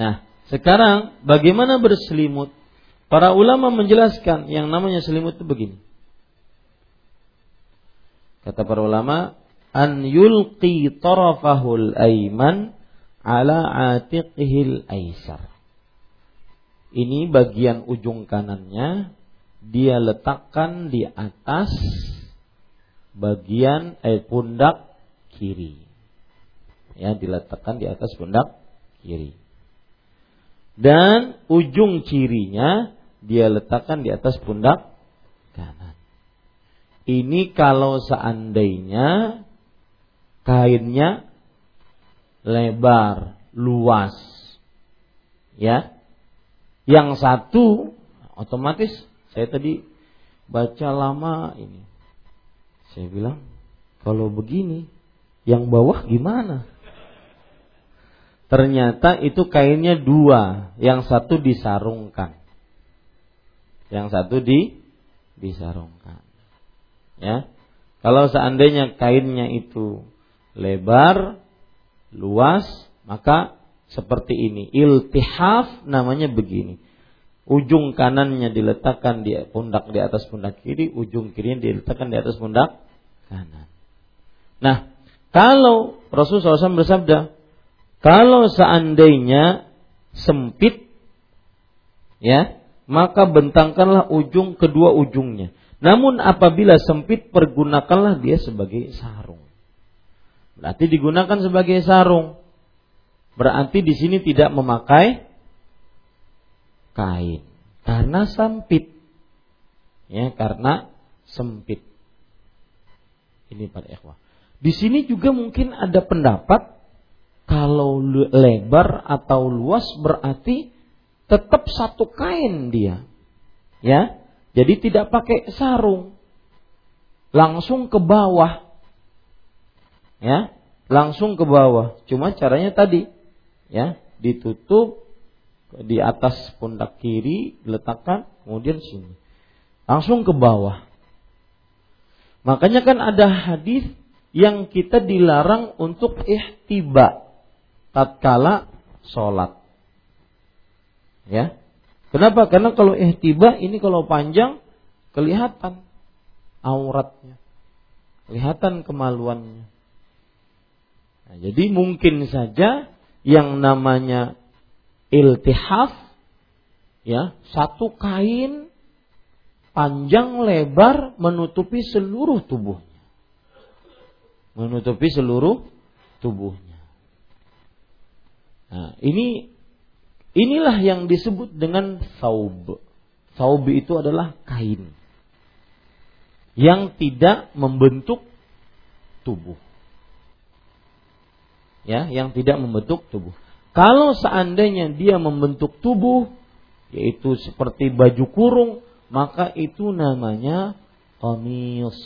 Nah, sekarang bagaimana berselimut? Para ulama menjelaskan yang namanya selimut itu begini. Kata para ulama, an yulqi tarafahul aiman ala atiqihil aisar. Ini bagian ujung kanannya dia letakkan di atas bagian eh pundak kiri. Ya, diletakkan di atas pundak kiri. Dan ujung cirinya dia letakkan di atas pundak kanan. Ini kalau seandainya kainnya lebar, luas. Ya. Yang satu otomatis saya tadi baca lama ini. Saya bilang, kalau begini, yang bawah gimana? Ternyata itu kainnya dua, yang satu disarungkan. Yang satu di disarungkan. Ya. Kalau seandainya kainnya itu lebar, luas, maka seperti ini. Iltihaf namanya begini. Ujung kanannya diletakkan di pundak di atas pundak kiri, ujung kirinya diletakkan di atas pundak kanan. Nah, kalau Rasulullah SAW bersabda, kalau seandainya sempit, ya, maka bentangkanlah ujung kedua ujungnya. Namun apabila sempit, pergunakanlah dia sebagai sarung. Berarti digunakan sebagai sarung. Berarti di sini tidak memakai kain karena sempit. Ya, karena sempit. Ini para ikhwah. Di sini juga mungkin ada pendapat kalau lebar atau luas berarti tetap satu kain dia. Ya. Jadi tidak pakai sarung. Langsung ke bawah. Ya, langsung ke bawah. Cuma caranya tadi ya, ditutup di atas pundak kiri diletakkan kemudian sini langsung ke bawah makanya kan ada hadis yang kita dilarang untuk ihtiba tatkala sholat. Ya. Kenapa? Karena kalau ihtiba ini kalau panjang kelihatan auratnya. Kelihatan kemaluannya. Nah, jadi mungkin saja yang namanya iltihaf ya satu kain panjang lebar menutupi seluruh tubuhnya. Menutupi seluruh tubuhnya nah ini inilah yang disebut dengan saub saub itu adalah kain yang tidak membentuk tubuh ya yang tidak membentuk tubuh kalau seandainya dia membentuk tubuh, yaitu seperti baju kurung, maka itu namanya komis.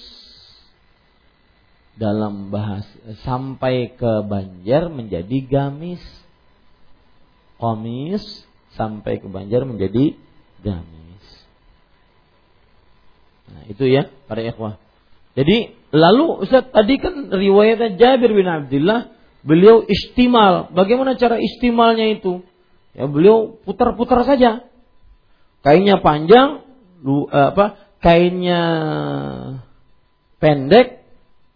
Dalam bahas sampai ke Banjar menjadi gamis. Komis sampai ke Banjar menjadi gamis. Nah, itu ya para ikhwah. Jadi lalu Ustaz tadi kan riwayatnya Jabir bin Abdullah Beliau istimal. Bagaimana cara istimalnya itu? Ya beliau putar-putar saja. Kainnya panjang, lu, eh, apa? Kainnya pendek,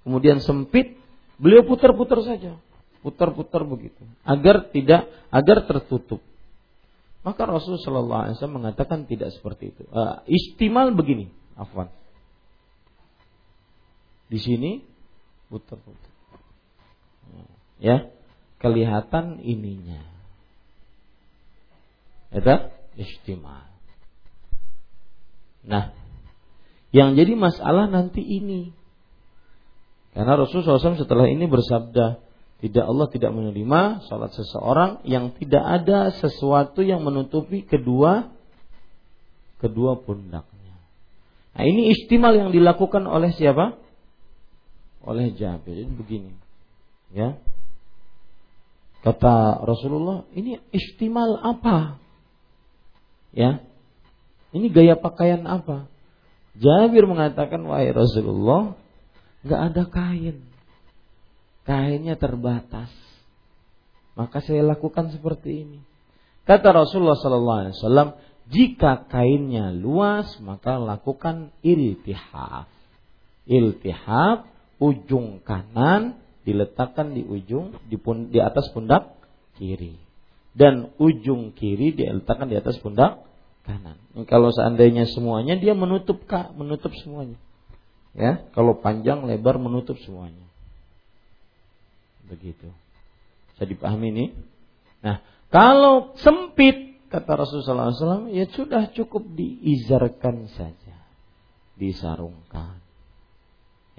kemudian sempit, beliau putar-putar saja. Putar-putar begitu. Agar tidak agar tertutup. Maka Rasulullah Shallallahu Alaihi Wasallam mengatakan tidak seperti itu. Uh, istimal begini, afwan. Di sini putar-putar ya kelihatan ininya. Itu istimal. Nah, yang jadi masalah nanti ini. Karena Rasulullah SAW setelah ini bersabda, tidak Allah tidak menerima salat seseorang yang tidak ada sesuatu yang menutupi kedua kedua pundaknya. Nah, ini istimal yang dilakukan oleh siapa? Oleh Jabir. Jadi begini. Ya. Kata Rasulullah, ini istimal apa? Ya. Ini gaya pakaian apa? Jabir mengatakan, wahai Rasulullah, nggak ada kain. Kainnya terbatas. Maka saya lakukan seperti ini. Kata Rasulullah Sallallahu Alaihi Wasallam, jika kainnya luas maka lakukan iltihaf. Iltihaf ujung kanan diletakkan di ujung di, pun, di atas pundak kiri dan ujung kiri diletakkan di atas pundak kanan. Kalau seandainya semuanya dia menutup kak, menutup semuanya. Ya, kalau panjang lebar menutup semuanya. Begitu. Bisa dipahami ini? Nah, kalau sempit kata Rasulullah SAW, ya sudah cukup diizarkan saja, disarungkan.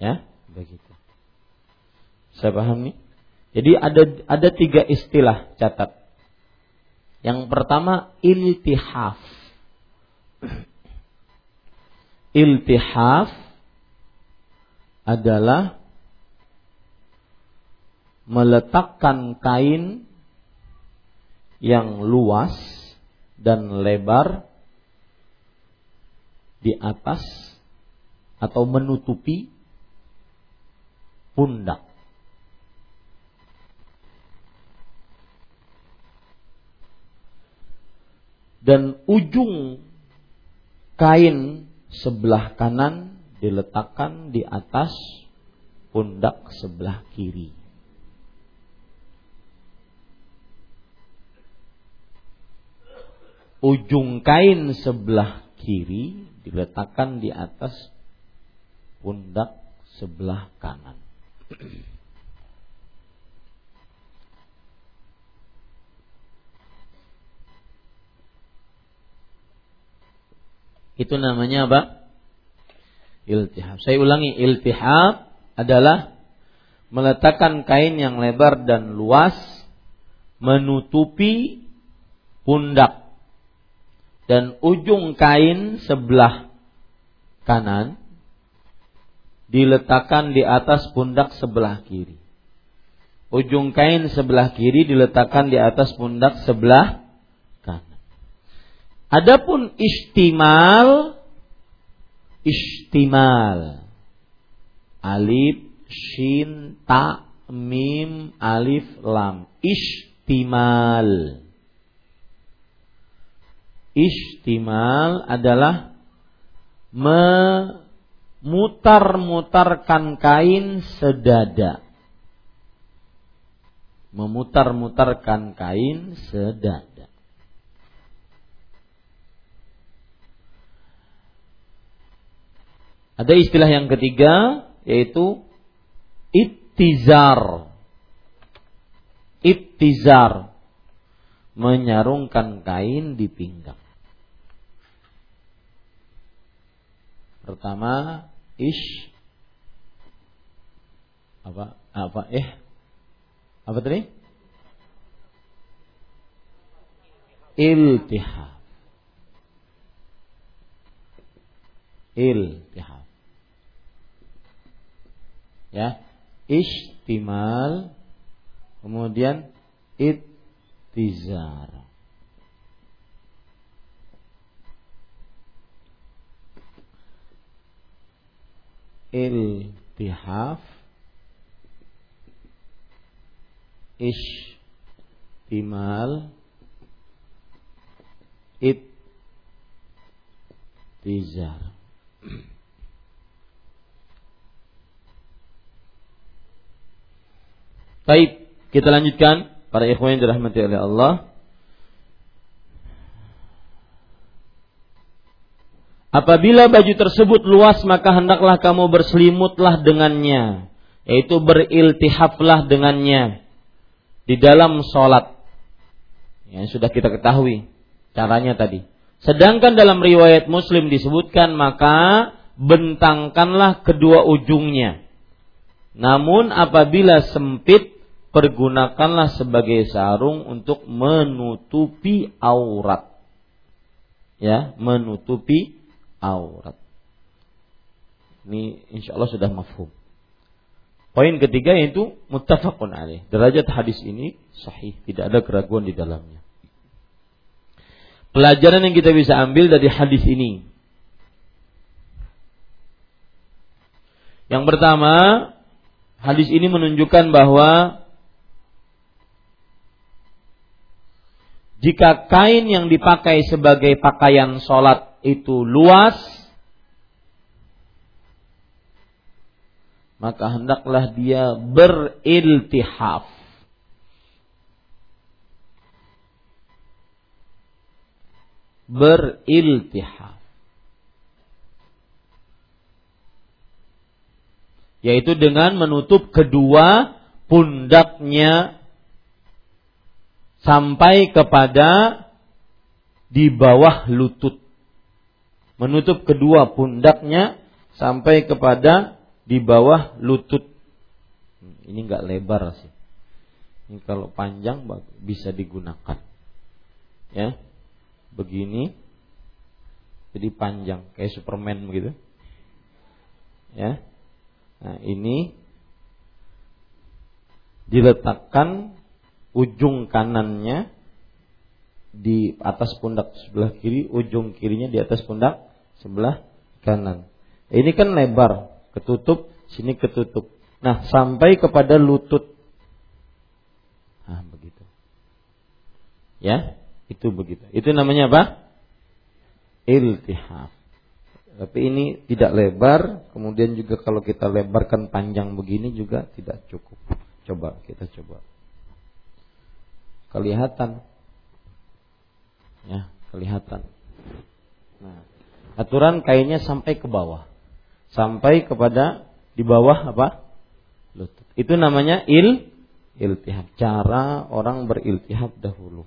Ya, begitu. Saya pahami? Jadi ada ada tiga istilah catat yang pertama iltihaf. Iltihaf adalah meletakkan kain yang luas dan lebar di atas atau menutupi pundak. dan ujung kain sebelah kanan diletakkan di atas pundak sebelah kiri. Ujung kain sebelah kiri diletakkan di atas pundak sebelah kanan. Itu namanya apa? Iltihab. Saya ulangi, iltihab adalah meletakkan kain yang lebar dan luas menutupi pundak dan ujung kain sebelah kanan diletakkan di atas pundak sebelah kiri. Ujung kain sebelah kiri diletakkan di atas pundak sebelah Adapun istimal istimal. Alif shin ta mim alif lam. Istimal istimal adalah memutar-mutarkan kain sedada memutar-mutarkan kain sedada Ada istilah yang ketiga yaitu ittizar. Ittizar menyarungkan kain di pinggang. Pertama ish apa apa eh apa tadi? Iltihab. Iltihab ya istimal kemudian ittizar iltihaf istimal ittizar Baik, kita lanjutkan para ikhwan yang dirahmati oleh Allah. Apabila baju tersebut luas maka hendaklah kamu berselimutlah dengannya, yaitu beriltihaflah dengannya di dalam sholat. Yang sudah kita ketahui caranya tadi. Sedangkan dalam riwayat Muslim disebutkan maka bentangkanlah kedua ujungnya. Namun apabila sempit pergunakanlah sebagai sarung untuk menutupi aurat. Ya, menutupi aurat. Ini insya Allah sudah mafhum. Poin ketiga yaitu muttafaqun alaih. Derajat hadis ini sahih, tidak ada keraguan di dalamnya. Pelajaran yang kita bisa ambil dari hadis ini. Yang pertama, hadis ini menunjukkan bahwa Jika kain yang dipakai sebagai pakaian sholat itu luas, maka hendaklah dia beriltihaf. Beriltihaf. Yaitu dengan menutup kedua pundaknya sampai kepada di bawah lutut. Menutup kedua pundaknya sampai kepada di bawah lutut. Ini enggak lebar sih. Ini kalau panjang bisa digunakan. Ya. Begini. Jadi panjang kayak Superman begitu. Ya. Nah, ini diletakkan ujung kanannya di atas pundak sebelah kiri, ujung kirinya di atas pundak sebelah kanan. Ini kan lebar, ketutup, sini ketutup. Nah, sampai kepada lutut. Nah, begitu. Ya, itu begitu. Itu namanya apa? Iltihab. Tapi ini tidak lebar, kemudian juga kalau kita lebarkan panjang begini juga tidak cukup. Coba kita coba. Kelihatan. Ya, kelihatan. Nah, aturan kainnya sampai ke bawah sampai kepada di bawah apa? lutut. Itu namanya il iltihab. Cara orang beriltihab dahulu.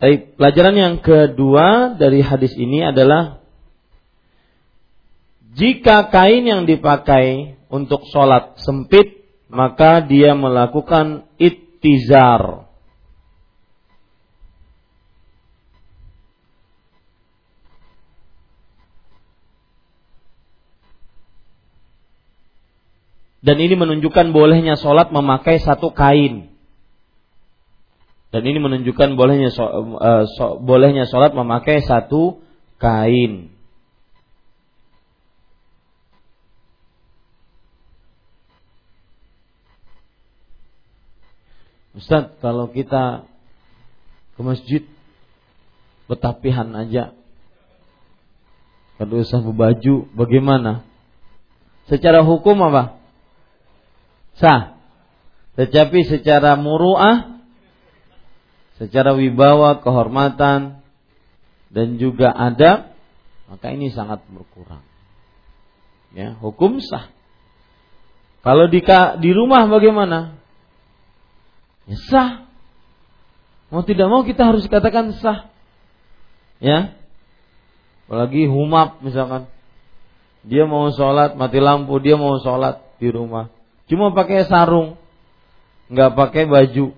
Baik, pelajaran yang kedua dari hadis ini adalah jika kain yang dipakai untuk sholat sempit, maka dia melakukan ittizar. Dan ini menunjukkan bolehnya sholat memakai satu kain. Dan ini menunjukkan bolehnya uh, so, bolehnya sholat memakai satu kain. Ustaz, kalau kita ke masjid betapihan aja, kalau usah baju, bagaimana? Secara hukum apa? Sah. Tetapi secara muruah, secara wibawa, kehormatan, dan juga adab, maka ini sangat berkurang. Ya, hukum sah. Kalau di, di rumah bagaimana? Ya, sah. Mau tidak mau kita harus katakan sah. Ya. Apalagi humap misalkan. Dia mau sholat, mati lampu, dia mau sholat di rumah. Cuma pakai sarung, nggak pakai baju.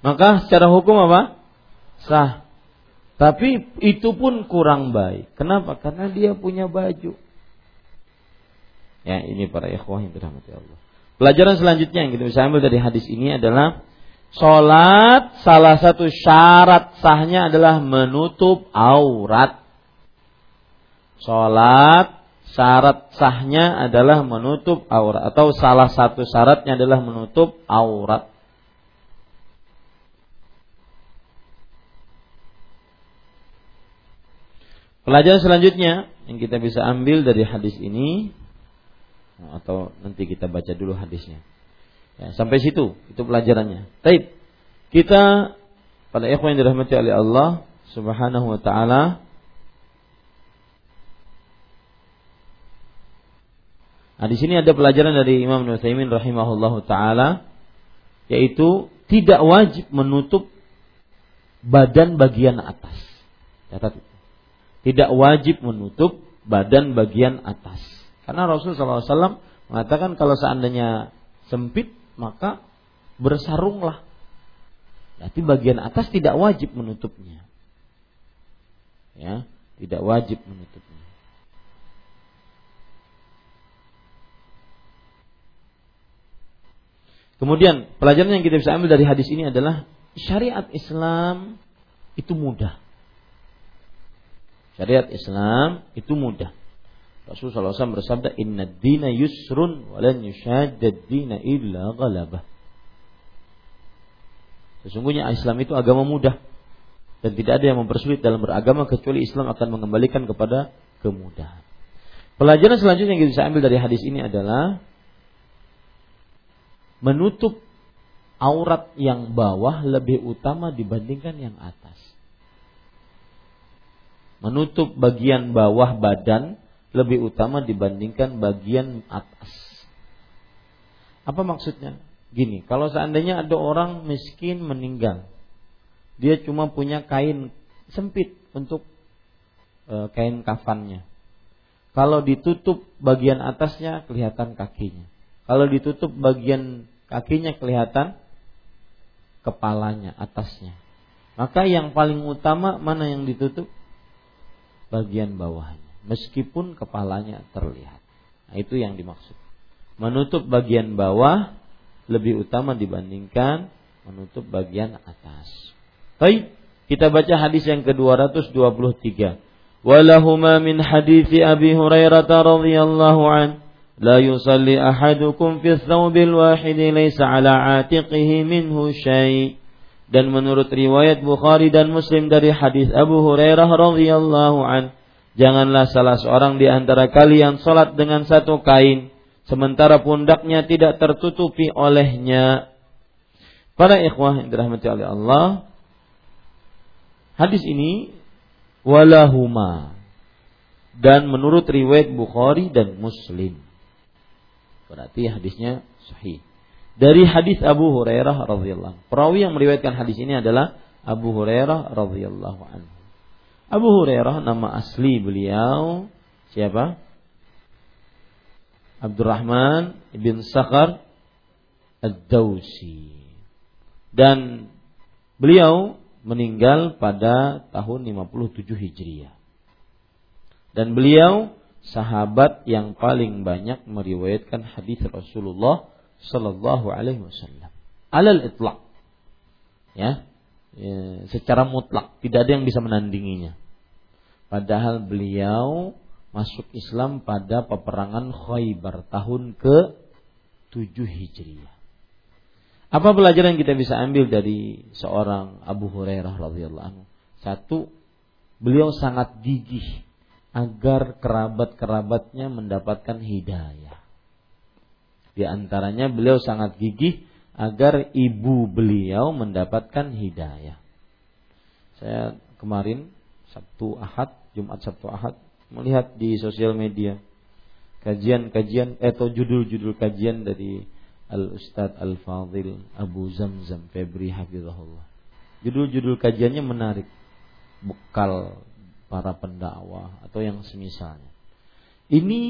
Maka secara hukum apa? Sah. Tapi itu pun kurang baik. Kenapa? Karena dia punya baju. Ya, ini para ikhwah yang dirahmati Allah. Pelajaran selanjutnya yang kita bisa ambil dari hadis ini adalah Sholat salah satu syarat sahnya adalah menutup aurat. Sholat syarat sahnya adalah menutup aurat atau salah satu syaratnya adalah menutup aurat. Pelajaran selanjutnya yang kita bisa ambil dari hadis ini atau nanti kita baca dulu hadisnya. Ya, sampai situ itu pelajarannya. Taib. Kita pada ikhwan yang dirahmati oleh Allah Subhanahu wa taala Nah, di sini ada pelajaran dari Imam Nutsaimin rahimahullahu taala yaitu tidak wajib menutup badan bagian atas. Catat. Tidak wajib menutup badan bagian atas. Karena Rasulullah SAW mengatakan kalau seandainya sempit maka bersarunglah. Berarti bagian atas tidak wajib menutupnya. Ya, tidak wajib menutupnya. Kemudian pelajaran yang kita bisa ambil dari hadis ini adalah syariat Islam itu mudah. Syariat Islam itu mudah. Rasulullah SAW bersabda, Inna dina yusrun walan yushaddad dina illa ghalabah. Sesungguhnya Islam itu agama mudah. Dan tidak ada yang mempersulit dalam beragama kecuali Islam akan mengembalikan kepada kemudahan. Pelajaran selanjutnya yang kita bisa ambil dari hadis ini adalah menutup aurat yang bawah lebih utama dibandingkan yang atas. Menutup bagian bawah badan lebih utama dibandingkan bagian atas. Apa maksudnya? Gini, kalau seandainya ada orang miskin meninggal, dia cuma punya kain sempit untuk e, kain kafannya. Kalau ditutup bagian atasnya kelihatan kakinya. Kalau ditutup bagian kakinya kelihatan kepalanya, atasnya. Maka yang paling utama mana yang ditutup? Bagian bawahnya. Meskipun kepalanya terlihat. Nah, itu yang dimaksud. Menutup bagian bawah lebih utama dibandingkan menutup bagian atas. Baik, kita baca hadis yang ke-223. Walahuma min hadis Abi Hurairah radhiyallahu an لا يصلي أحدكم في الثوب الواحد ليس على عاتقه منه شيء dan menurut riwayat Bukhari dan Muslim dari hadis Abu Hurairah radhiyallahu an janganlah salah seorang di antara kalian salat dengan satu kain sementara pundaknya tidak tertutupi olehnya. Para ikhwah yang dirahmati oleh Allah, hadis ini walahuma dan menurut riwayat Bukhari dan Muslim. Berarti hadisnya sahih. Dari hadis Abu Hurairah radhiyallahu Perawi yang meriwayatkan hadis ini adalah Abu Hurairah radhiyallahu anhu. Abu Hurairah nama asli beliau siapa? Abdurrahman bin Sakhar Ad-Dausi. Dan beliau meninggal pada tahun 57 Hijriah. Dan beliau sahabat yang paling banyak meriwayatkan hadis Rasulullah sallallahu alaihi wasallam. Alal itlaq. Ya, ya, secara mutlak tidak ada yang bisa menandinginya. Padahal beliau masuk Islam pada peperangan Khaybar tahun ke-7 Hijriah. Apa pelajaran yang kita bisa ambil dari seorang Abu Hurairah radhiyallahu anhu? Satu, beliau sangat gigih agar kerabat-kerabatnya mendapatkan hidayah. Di antaranya beliau sangat gigih agar ibu beliau mendapatkan hidayah. Saya kemarin Sabtu Ahad, Jumat Sabtu Ahad melihat di sosial media kajian-kajian eh, atau judul-judul kajian dari Al Ustadz Al Fadil Abu Zamzam Febri Hafizahullah. Judul-judul kajiannya menarik, bekal para pendakwah atau yang semisalnya. Ini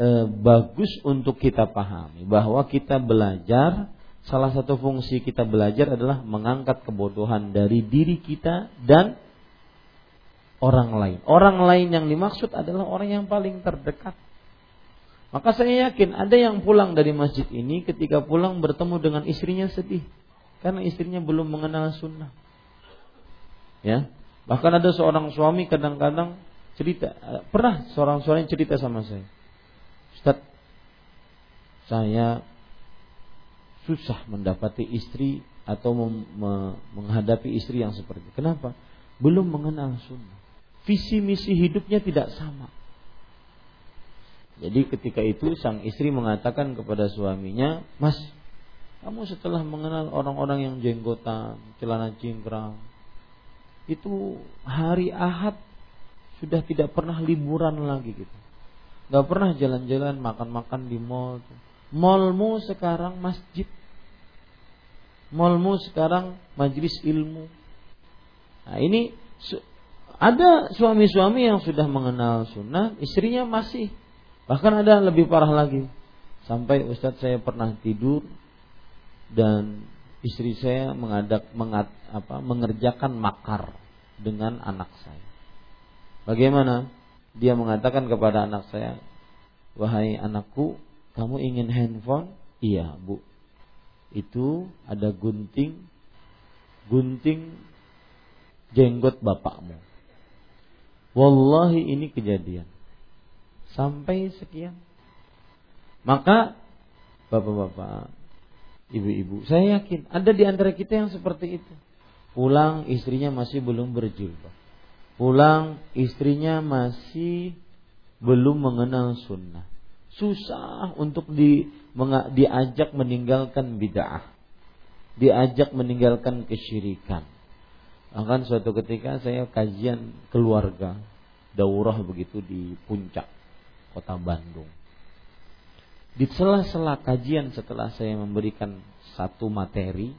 eh, bagus untuk kita pahami bahwa kita belajar salah satu fungsi kita belajar adalah mengangkat kebodohan dari diri kita dan orang lain. Orang lain yang dimaksud adalah orang yang paling terdekat. Maka saya yakin ada yang pulang dari masjid ini ketika pulang bertemu dengan istrinya sedih karena istrinya belum mengenal sunnah. Ya, bahkan ada seorang suami kadang-kadang cerita pernah seorang suami cerita sama saya, Ustaz, saya susah mendapati istri atau menghadapi istri yang seperti itu. Kenapa? Belum mengenal sunnah visi misi hidupnya tidak sama. Jadi ketika itu sang istri mengatakan kepada suaminya, "Mas, kamu setelah mengenal orang-orang yang jenggotan, celana cingkrang, itu hari Ahad sudah tidak pernah liburan lagi gitu. Gak pernah jalan-jalan makan-makan di mall. Mallmu sekarang masjid. Mallmu sekarang majlis ilmu. Nah ini ada suami-suami yang sudah mengenal sunnah, istrinya masih. Bahkan ada lebih parah lagi. Sampai Ustadz saya pernah tidur dan istri saya mengadak mengat, apa, mengerjakan makar dengan anak saya. Bagaimana? Dia mengatakan kepada anak saya, "Wahai anakku, kamu ingin handphone?" "Iya, Bu." Itu ada gunting gunting jenggot bapakmu. Wallahi ini kejadian. Sampai sekian. Maka bapak-bapak, ibu-ibu, saya yakin ada di antara kita yang seperti itu. Pulang istrinya masih belum berjilbab. Pulang istrinya masih belum mengenal sunnah. Susah untuk di, diajak meninggalkan bid'ah. Diajak meninggalkan kesyirikan Bahkan suatu ketika saya kajian keluarga daurah begitu di puncak kota Bandung. Di sela-sela kajian setelah saya memberikan satu materi,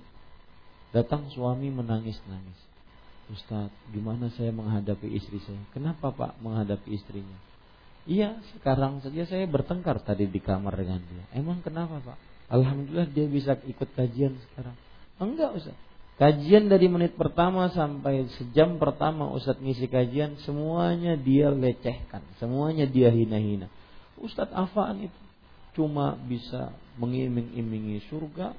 datang suami menangis-nangis. Ustaz, gimana saya menghadapi istri saya? Kenapa Pak menghadapi istrinya? Iya, sekarang saja saya bertengkar tadi di kamar dengan dia. Emang kenapa Pak? Alhamdulillah dia bisa ikut kajian sekarang. Enggak Ustaz. Kajian dari menit pertama sampai sejam pertama Ustadz ngisi kajian semuanya dia lecehkan, semuanya dia hina-hina. Ustadz Afaan itu cuma bisa mengiming-imingi surga,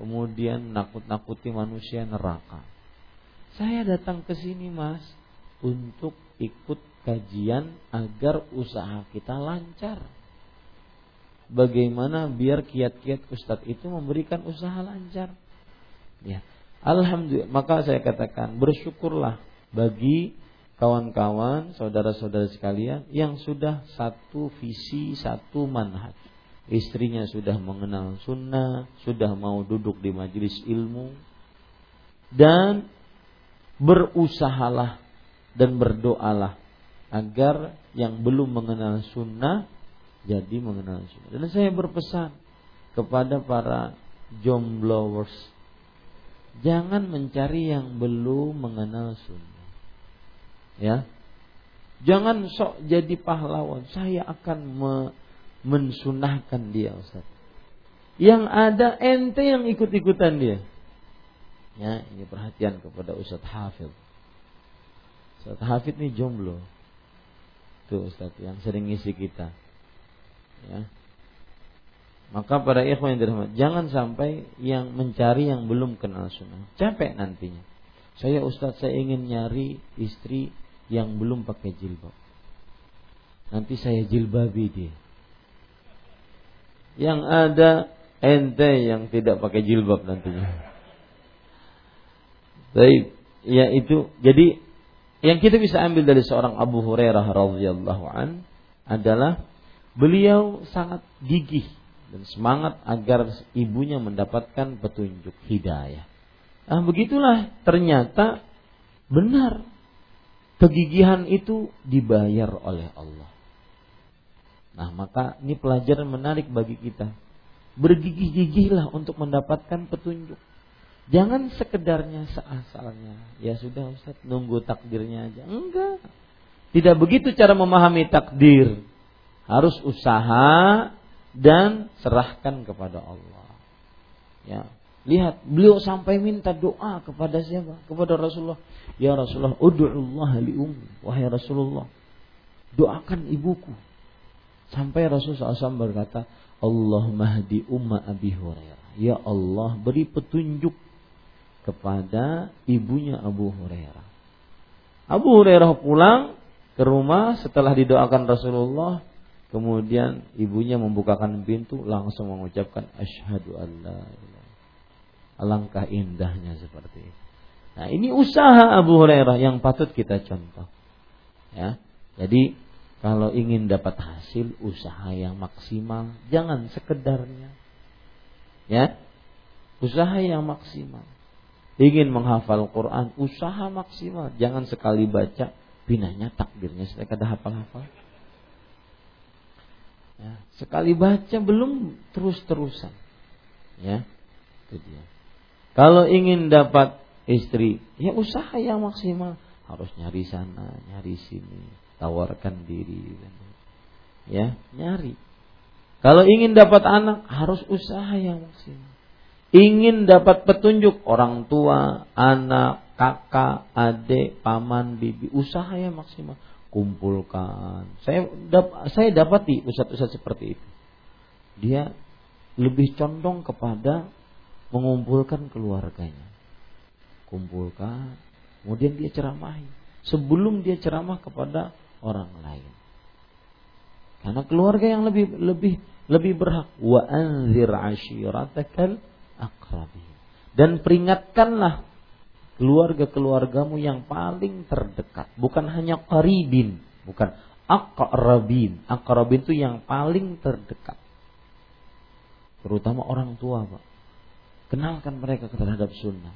kemudian nakut-nakuti manusia neraka. Saya datang ke sini mas untuk ikut kajian agar usaha kita lancar. Bagaimana biar kiat-kiat Ustadz itu memberikan usaha lancar. Ya, Alhamdulillah, maka saya katakan bersyukurlah bagi kawan-kawan, saudara-saudara sekalian yang sudah satu visi, satu manhaj. Istrinya sudah mengenal sunnah, sudah mau duduk di majelis ilmu, dan berusahalah dan berdoalah agar yang belum mengenal sunnah jadi mengenal sunnah. Dan saya berpesan kepada para jomblowers Jangan mencari yang belum mengenal sunnah. Ya. Jangan sok jadi pahlawan. Saya akan me mensunahkan dia Ustaz. Yang ada ente yang ikut-ikutan dia. Ya, ini perhatian kepada Ustaz Hafid. Ustaz Hafid ini jomblo. Tuh Ustaz yang sering ngisi kita. Ya. Maka para ikhwan yang dirahmati, jangan sampai yang mencari yang belum kenal sunnah. Capek nantinya. Saya Ustaz, saya ingin nyari istri yang belum pakai jilbab. Nanti saya jilbabi dia. Yang ada ente yang tidak pakai jilbab nantinya. Baik, ya itu. Jadi yang kita bisa ambil dari seorang Abu Hurairah radhiyallahu an adalah beliau sangat gigih dan semangat agar ibunya mendapatkan petunjuk hidayah. Nah, begitulah ternyata benar kegigihan itu dibayar oleh Allah. Nah, maka ini pelajaran menarik bagi kita. Bergigih-gigihlah untuk mendapatkan petunjuk. Jangan sekedarnya seasalnya. Ya sudah Ustaz, nunggu takdirnya aja. Enggak. Tidak begitu cara memahami takdir. Harus usaha dan serahkan kepada Allah. Ya, lihat beliau sampai minta doa kepada siapa? Kepada Rasulullah. Ya Rasulullah, ud'ullah li ummi. Wahai Rasulullah, doakan ibuku. Sampai Rasulullah SAW berkata, Allah mahdi umma Abi Hurairah. Ya Allah, beri petunjuk kepada ibunya Abu Hurairah. Abu Hurairah pulang ke rumah setelah didoakan Rasulullah, Kemudian ibunya membukakan pintu langsung mengucapkan asyhadu alla Alangkah indahnya seperti itu. Nah, ini usaha Abu Hurairah yang patut kita contoh. Ya. Jadi kalau ingin dapat hasil usaha yang maksimal, jangan sekedarnya. Ya. Usaha yang maksimal. Ingin menghafal Quran, usaha maksimal. Jangan sekali baca, binanya takdirnya saya kada hafal-hafal. Ya, sekali baca belum terus-terusan. Ya, itu dia. Kalau ingin dapat istri, ya usaha yang maksimal. Harus nyari sana, nyari sini, tawarkan diri. Ya, nyari. Kalau ingin dapat anak, harus usaha yang maksimal. Ingin dapat petunjuk orang tua, anak, kakak, adik, paman, bibi, usaha yang maksimal kumpulkan. Saya dap, saya dapati ustaz-ustaz seperti itu. Dia lebih condong kepada mengumpulkan keluarganya. Kumpulkan, kemudian dia ceramahi. Sebelum dia ceramah kepada orang lain. Karena keluarga yang lebih lebih lebih berhak wa anzir ashiratakal akrabin. Dan peringatkanlah keluarga-keluargamu yang paling terdekat, bukan hanya qaribin, bukan akrabin. Akrabin itu yang paling terdekat. Terutama orang tua, Pak. Kenalkan mereka terhadap sunnah.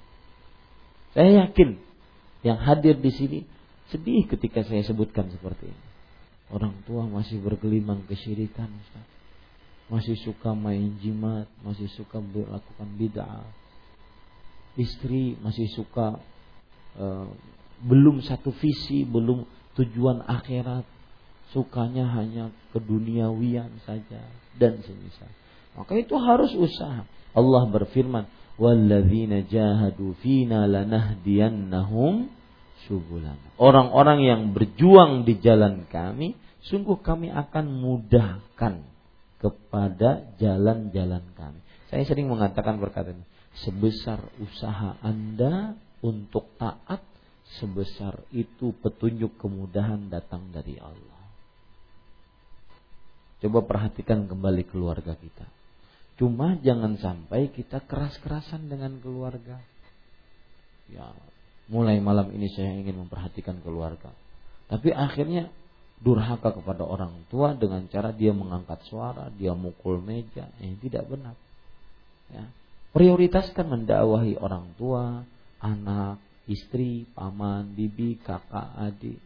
Saya yakin yang hadir di sini sedih ketika saya sebutkan seperti ini. Orang tua masih bergelimang kesyirikan, Ustaz. Masih suka main jimat, masih suka melakukan bid'ah. Istri masih suka uh, belum satu visi, belum tujuan akhirat. Sukanya hanya keduniawian saja dan semisal. Maka itu harus usaha. Allah berfirman, "Walladzina jahadu fina lanahdiyannahum subulana." Orang-orang yang berjuang di jalan kami, sungguh kami akan mudahkan kepada jalan-jalan kami. Saya sering mengatakan perkataan sebesar usaha Anda untuk taat, sebesar itu petunjuk kemudahan datang dari Allah. Coba perhatikan kembali keluarga kita. Cuma jangan sampai kita keras-kerasan dengan keluarga. Ya, mulai malam ini saya ingin memperhatikan keluarga. Tapi akhirnya durhaka kepada orang tua dengan cara dia mengangkat suara, dia mukul meja. Ini tidak benar. Ya. Prioritaskan mendakwahi orang tua, anak, istri, paman, bibi, kakak, adik,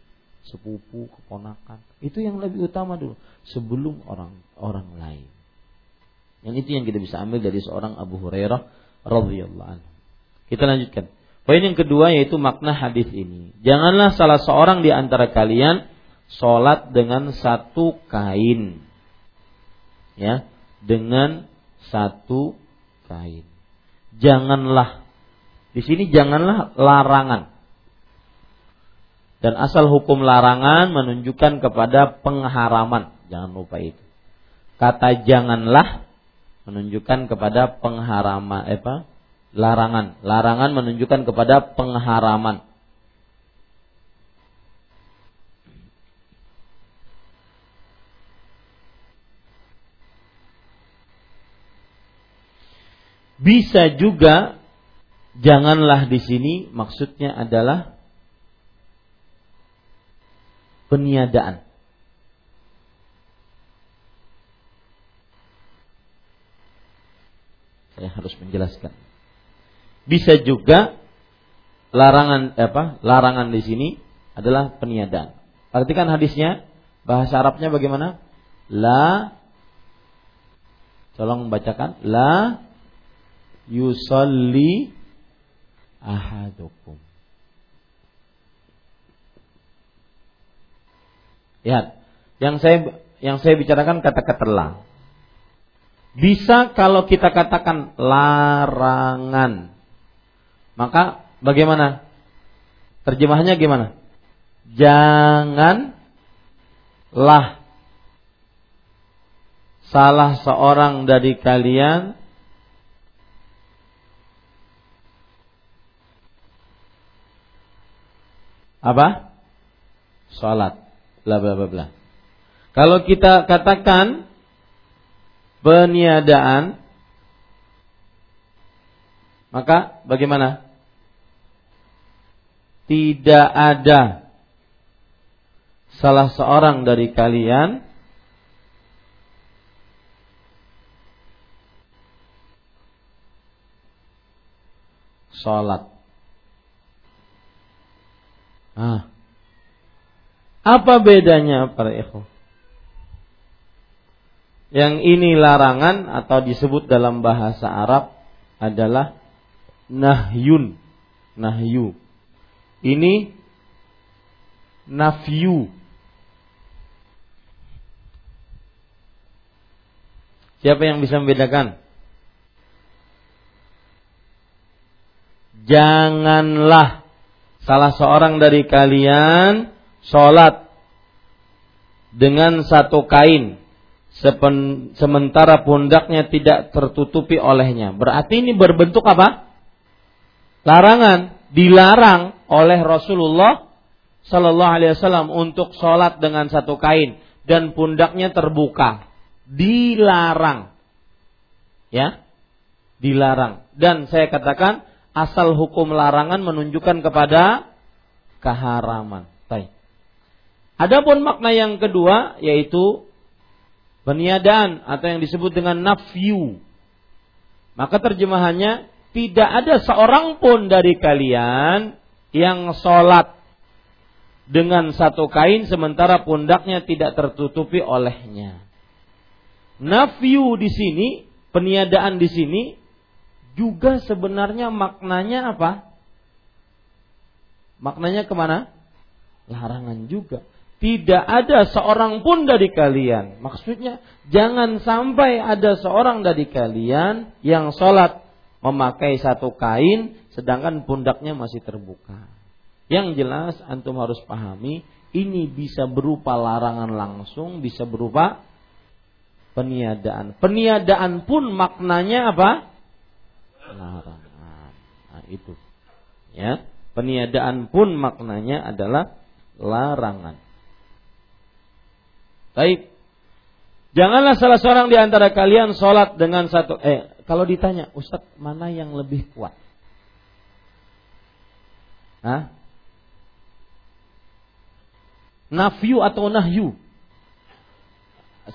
sepupu, keponakan. Itu yang lebih utama dulu sebelum orang orang lain. Yang itu yang kita bisa ambil dari seorang Abu Hurairah radhiyallahu anhu. Kita lanjutkan. Poin yang kedua yaitu makna hadis ini. Janganlah salah seorang di antara kalian sholat dengan satu kain. Ya, dengan satu kain. Janganlah di sini janganlah larangan. Dan asal hukum larangan menunjukkan kepada pengharaman. Jangan lupa itu. Kata janganlah menunjukkan kepada pengharaman apa? Larangan. Larangan menunjukkan kepada pengharaman. Bisa juga janganlah di sini maksudnya adalah peniadaan. Saya harus menjelaskan. Bisa juga larangan apa? Larangan di sini adalah peniadaan. Perhatikan hadisnya, bahasa Arabnya bagaimana? La Tolong membacakan la yusalli ahadukum. Lihat, yang saya yang saya bicarakan kata-kata la bisa kalau kita katakan larangan. Maka bagaimana? Terjemahannya gimana? Janganlah salah seorang dari kalian apa? Salat. Bla bla bla. Kalau kita katakan peniadaan maka bagaimana? Tidak ada salah seorang dari kalian sholat. Ah. Apa bedanya para ikhwan? Yang ini larangan atau disebut dalam bahasa Arab adalah nahyun. Nahyu. Ini nafyu. Siapa yang bisa membedakan? Janganlah salah seorang dari kalian sholat dengan satu kain Sepen, sementara pundaknya tidak tertutupi olehnya. Berarti ini berbentuk apa? Larangan, dilarang oleh Rasulullah Sallallahu Alaihi Wasallam untuk sholat dengan satu kain dan pundaknya terbuka. Dilarang, ya, dilarang. Dan saya katakan asal hukum larangan menunjukkan kepada keharaman. Baik. Adapun makna yang kedua yaitu peniadaan atau yang disebut dengan nafyu. Maka terjemahannya tidak ada seorang pun dari kalian yang sholat dengan satu kain sementara pundaknya tidak tertutupi olehnya. Nafyu di sini, peniadaan di sini juga sebenarnya maknanya apa? Maknanya ke mana? Larangan juga. Tidak ada seorang pun dari kalian. Maksudnya jangan sampai ada seorang dari kalian yang sholat memakai satu kain sedangkan pundaknya masih terbuka. Yang jelas antum harus pahami ini bisa berupa larangan langsung, bisa berupa peniadaan. Peniadaan pun maknanya apa? Larangan. Nah, itu. Ya. Peniadaan pun maknanya adalah larangan. Baik. Janganlah salah seorang di antara kalian sholat dengan satu. Eh, kalau ditanya, Ustadz mana yang lebih kuat? Hah? Nafyu atau nahyu?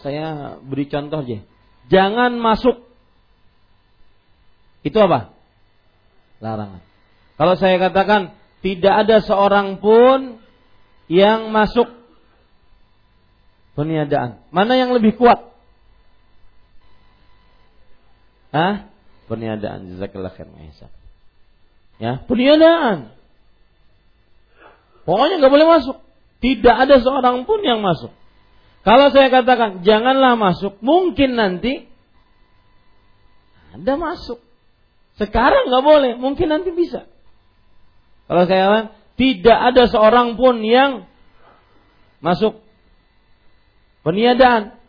Saya beri contoh aja. Jangan masuk. Itu apa? Larangan. Kalau saya katakan tidak ada seorang pun yang masuk peniadaan. Mana yang lebih kuat? Hah? Peniadaan. Jazakallah khair Ya, peniadaan. Pokoknya nggak boleh masuk. Tidak ada seorang pun yang masuk. Kalau saya katakan janganlah masuk, mungkin nanti ada masuk. Sekarang nggak boleh, mungkin nanti bisa. Kalau saya katakan tidak ada seorang pun yang masuk peniadaan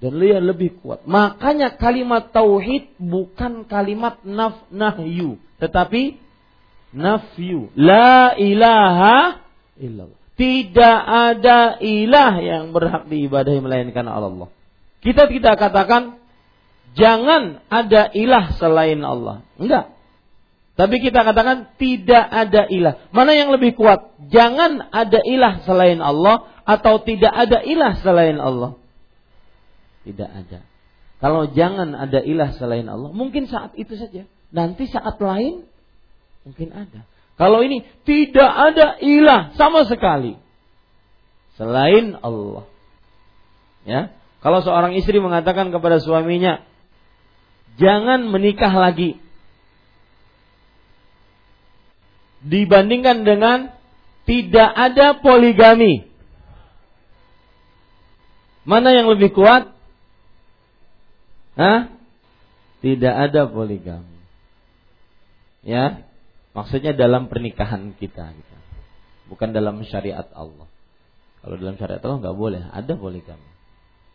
dan lihat lebih kuat. Makanya kalimat tauhid bukan kalimat naf nahyu, tetapi nafyu. La ilaha illallah. Tidak ada ilah yang berhak diibadahi melainkan Allah. Kita tidak katakan jangan ada ilah selain Allah. Enggak. Tapi kita katakan tidak ada ilah. Mana yang lebih kuat? Jangan ada ilah selain Allah atau tidak ada ilah selain Allah? Tidak ada. Kalau jangan ada ilah selain Allah, mungkin saat itu saja. Nanti saat lain mungkin ada. Kalau ini tidak ada ilah sama sekali selain Allah. Ya. Kalau seorang istri mengatakan kepada suaminya, "Jangan menikah lagi." dibandingkan dengan tidak ada poligami. Mana yang lebih kuat? Hah? Tidak ada poligami. Ya, maksudnya dalam pernikahan kita, gitu. bukan dalam syariat Allah. Kalau dalam syariat Allah nggak boleh, ada poligami.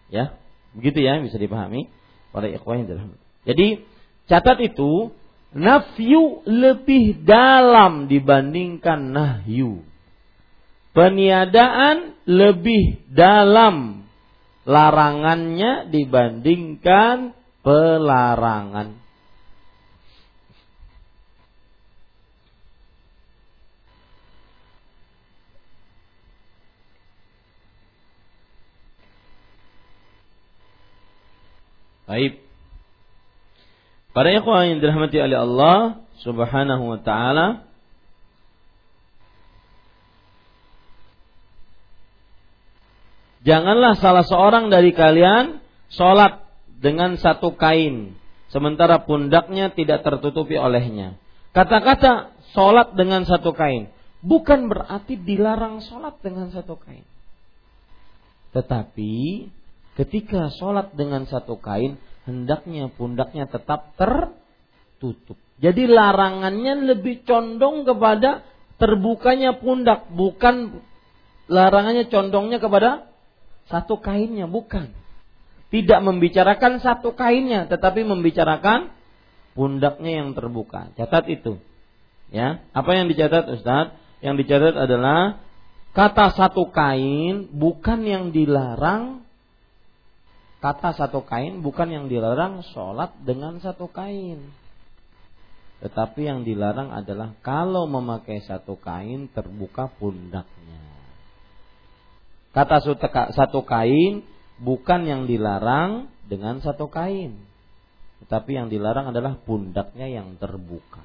Ya, begitu ya bisa dipahami para ikhwan yang Jadi catat itu Nafyu lebih dalam dibandingkan nahyu. Peniadaan lebih dalam larangannya dibandingkan pelarangan. Baik. Para ikhwan yang dirahmati oleh Allah Subhanahu wa taala Janganlah salah seorang dari kalian sholat dengan satu kain sementara pundaknya tidak tertutupi olehnya. Kata-kata sholat dengan satu kain bukan berarti dilarang sholat dengan satu kain. Tetapi ketika sholat dengan satu kain hendaknya pundaknya tetap tertutup. Jadi larangannya lebih condong kepada terbukanya pundak, bukan larangannya condongnya kepada satu kainnya, bukan. Tidak membicarakan satu kainnya, tetapi membicarakan pundaknya yang terbuka. Catat itu. Ya, apa yang dicatat Ustaz? Yang dicatat adalah kata satu kain bukan yang dilarang kata satu kain bukan yang dilarang sholat dengan satu kain. Tetapi yang dilarang adalah kalau memakai satu kain terbuka pundaknya. Kata satu kain bukan yang dilarang dengan satu kain. Tetapi yang dilarang adalah pundaknya yang terbuka.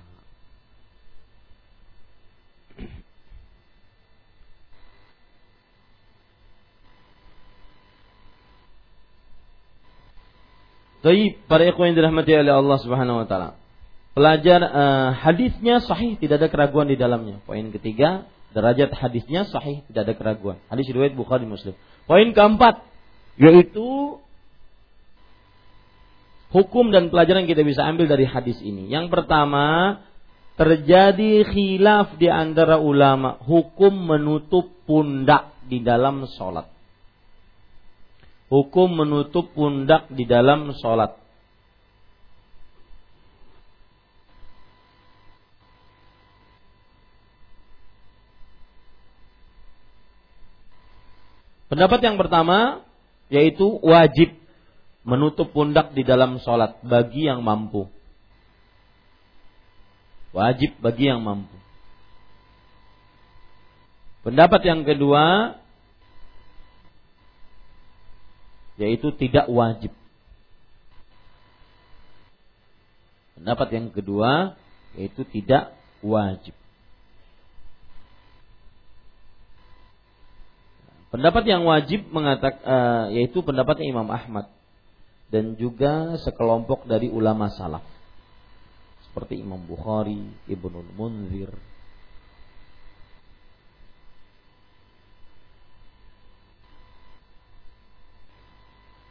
Tapi para ikhwan yang dirahmati oleh Allah Subhanahu wa taala. Pelajar uh, hadisnya sahih, tidak ada keraguan di dalamnya. Poin ketiga, derajat hadisnya sahih, tidak ada keraguan. Hadis riwayat Bukhari Muslim. Poin keempat, yaitu hukum dan pelajaran yang kita bisa ambil dari hadis ini. Yang pertama, terjadi khilaf di antara ulama hukum menutup pundak di dalam sholat. Hukum menutup pundak di dalam sholat. Pendapat yang pertama yaitu wajib menutup pundak di dalam sholat bagi yang mampu. Wajib bagi yang mampu. Pendapat yang kedua yaitu tidak wajib. Pendapat yang kedua yaitu tidak wajib. Pendapat yang wajib mengatakan uh, yaitu pendapatnya Imam Ahmad dan juga sekelompok dari ulama salaf seperti Imam Bukhari, Ibnu Munzir.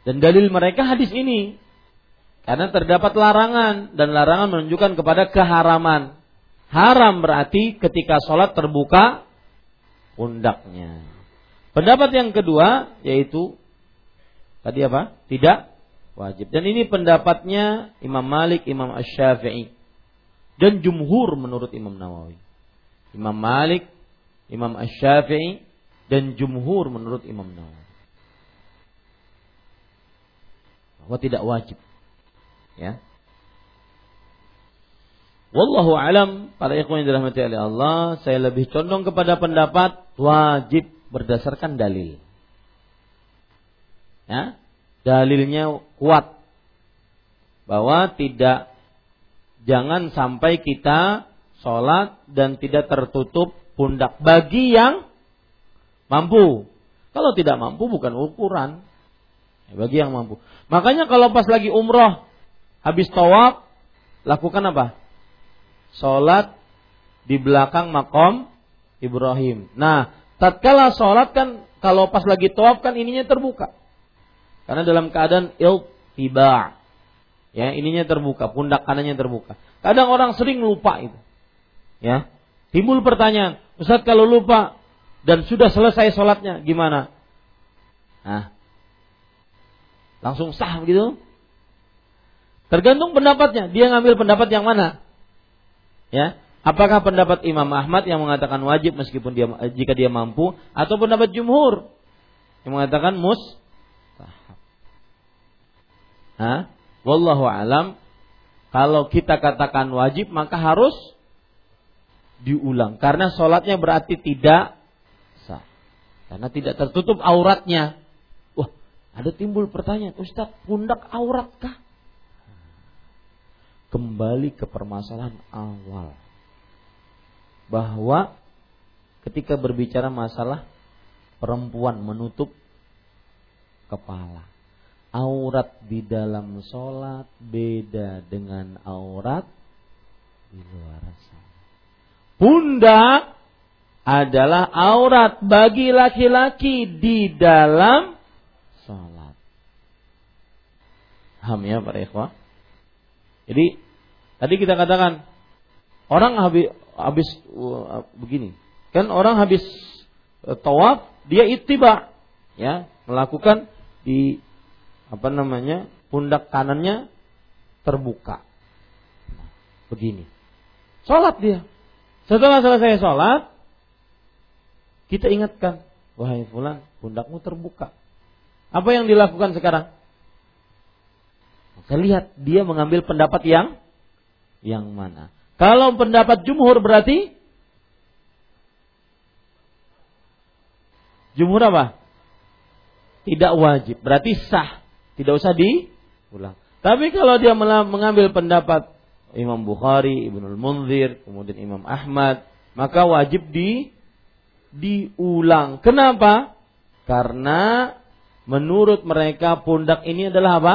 Dan dalil mereka hadis ini karena terdapat larangan dan larangan menunjukkan kepada keharaman. Haram berarti ketika sholat terbuka pundaknya. Pendapat yang kedua yaitu tadi apa? Tidak wajib. Dan ini pendapatnya Imam Malik, Imam Ash-Syafi'i dan jumhur menurut Imam Nawawi. Imam Malik, Imam Ash-Syafi'i dan jumhur menurut Imam Nawawi. Bahwa tidak wajib. Ya. Wallahu alam, para ikhwan yang dirahmati oleh Allah, saya lebih condong kepada pendapat wajib berdasarkan dalil. Ya, dalilnya kuat bahwa tidak jangan sampai kita sholat dan tidak tertutup pundak bagi yang mampu. Kalau tidak mampu bukan ukuran. Ya, bagi yang mampu. Makanya kalau pas lagi umroh habis tawaf lakukan apa? Sholat di belakang makom Ibrahim. Nah, tatkala sholat kan kalau pas lagi tawaf kan ininya terbuka. Karena dalam keadaan tiba, Ya, ininya terbuka, pundak kanannya terbuka. Kadang orang sering lupa itu. Ya. Timbul pertanyaan, Ustaz kalau lupa dan sudah selesai sholatnya gimana? Nah, langsung sah begitu? Tergantung pendapatnya. Dia ngambil pendapat yang mana? Ya, apakah pendapat Imam Ahmad yang mengatakan wajib meskipun dia jika dia mampu atau pendapat jumhur yang mengatakan mus Hah? Wallahu alam. Kalau kita katakan wajib maka harus diulang karena sholatnya berarti tidak sah. Karena tidak tertutup auratnya. Ada timbul pertanyaan, Ustaz, pundak auratkah? Kembali ke permasalahan awal. Bahwa ketika berbicara masalah perempuan menutup kepala aurat di dalam sholat beda dengan aurat di luar sholat. Pundak adalah aurat bagi laki-laki di dalam sholat. Paham ya para ikhwah? Jadi tadi kita katakan orang habis habis uh, begini. Kan orang habis uh, tawaf dia ittiba ya, melakukan di apa namanya pundak kanannya terbuka. begini. Sholat dia. Setelah selesai sholat, kita ingatkan, wahai fulan, pundakmu terbuka. Apa yang dilakukan sekarang? Maka lihat dia mengambil pendapat yang yang mana. Kalau pendapat jumhur berarti jumhur apa? Tidak wajib, berarti sah. Tidak usah diulang. Tapi kalau dia mengambil pendapat Imam Bukhari, Ibnu Munzir, kemudian Imam Ahmad, maka wajib di diulang. Kenapa? Karena menurut mereka pundak ini adalah apa?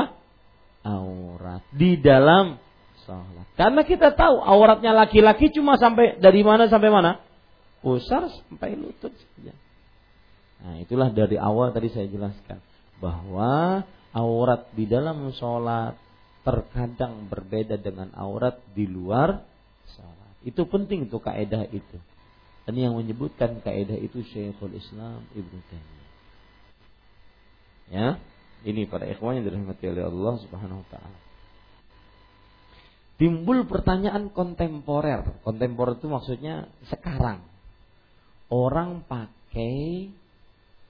aurat di dalam sholat. Karena kita tahu auratnya laki-laki cuma sampai dari mana sampai mana? Pusar sampai lutut saja. Nah, itulah dari awal tadi saya jelaskan bahwa aurat di dalam sholat terkadang berbeda dengan aurat di luar sholat. Itu penting untuk kaidah itu. Dan yang menyebutkan kaidah itu Syekhul Islam Ibnu Taimiyah. Ya, ini para ikhwan yang dirahmati oleh Allah Subhanahu wa taala. Timbul pertanyaan kontemporer. Kontemporer itu maksudnya sekarang. Orang pakai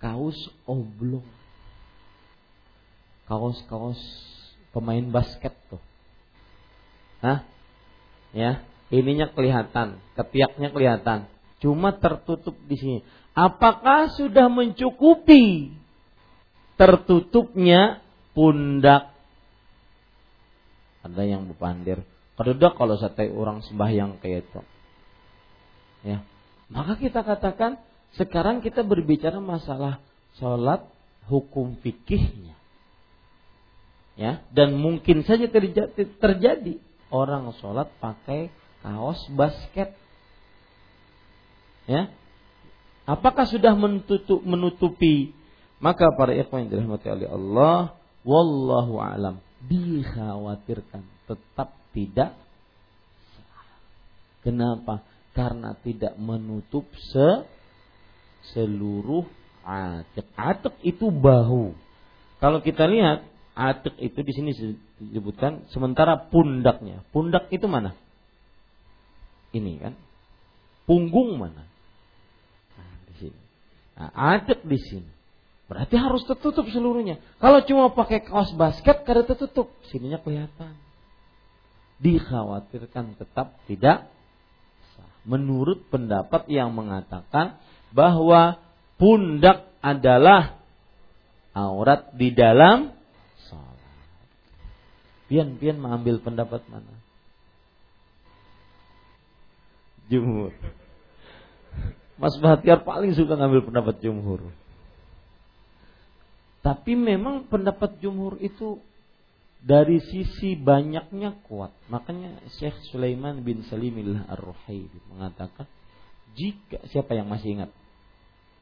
kaos oblong. Kaos-kaos pemain basket tuh. Hah? Ya, ininya kelihatan, ketiaknya kelihatan. Cuma tertutup di sini. Apakah sudah mencukupi tertutupnya pundak? Ada yang berpandir. Kedudak kalau sate orang sembahyang kayak itu. Ya. Maka kita katakan sekarang kita berbicara masalah sholat hukum fikihnya. Ya, dan mungkin saja terjadi, terjadi orang sholat pakai kaos basket. Ya, apakah sudah menutup, menutupi? Maka para ikhwan yang dirahmati oleh Allah, wallahu alam, dikhawatirkan tetap tidak Kenapa? Karena tidak menutup se seluruh atik. Atik itu bahu. Kalau kita lihat atik itu di sini disebutkan sementara pundaknya. Pundak itu mana? Ini kan. Punggung mana? Nah, di sini. Nah, atik di sini. Berarti harus tertutup seluruhnya. Kalau cuma pakai kaos basket kada tertutup, sininya kelihatan. Dikhawatirkan tetap tidak sah. Menurut pendapat yang mengatakan bahwa pundak adalah aurat di dalam Pian-pian mengambil pendapat mana? Jumhur. Mas Bahtiar paling suka ngambil pendapat jumhur. Tapi memang pendapat jumhur itu dari sisi banyaknya kuat. Makanya Syekh Sulaiman bin Salimillah Ar-Ruhaili mengatakan jika siapa yang masih ingat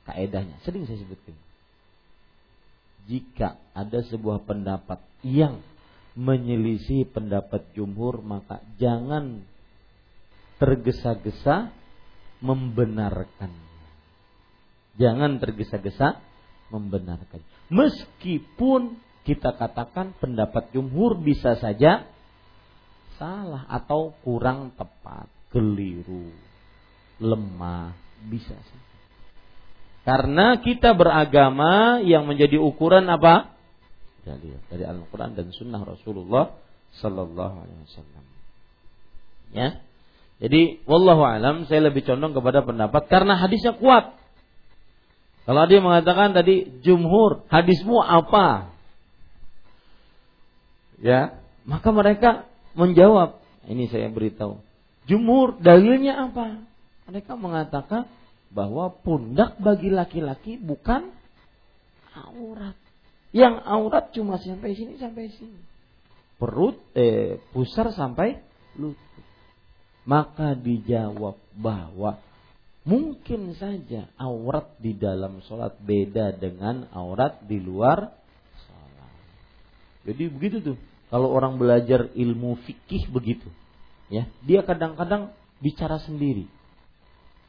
kaedahnya sering saya sebutkan. Jika ada sebuah pendapat yang menyelisih pendapat jumhur maka jangan tergesa-gesa membenarkan. Jangan tergesa-gesa membenarkan. Meskipun kita katakan pendapat jumhur bisa saja salah atau kurang tepat, keliru, lemah, bisa saja. Karena kita beragama yang menjadi ukuran apa? dalil dari Al-Quran dan Sunnah Rasulullah Sallallahu Alaihi Wasallam. Ya, jadi wallahu alam saya lebih condong kepada pendapat karena hadisnya kuat. Kalau dia mengatakan tadi jumhur, hadismu apa? Ya, maka mereka menjawab, ini saya beritahu. Jumhur dalilnya apa? Mereka mengatakan bahwa pundak bagi laki-laki bukan aurat. Yang aurat cuma sampai sini sampai sini. Perut eh pusar sampai lutut. Maka dijawab bahwa mungkin saja aurat di dalam sholat beda dengan aurat di luar sholat. Jadi begitu tuh. Kalau orang belajar ilmu fikih begitu, ya dia kadang-kadang bicara sendiri,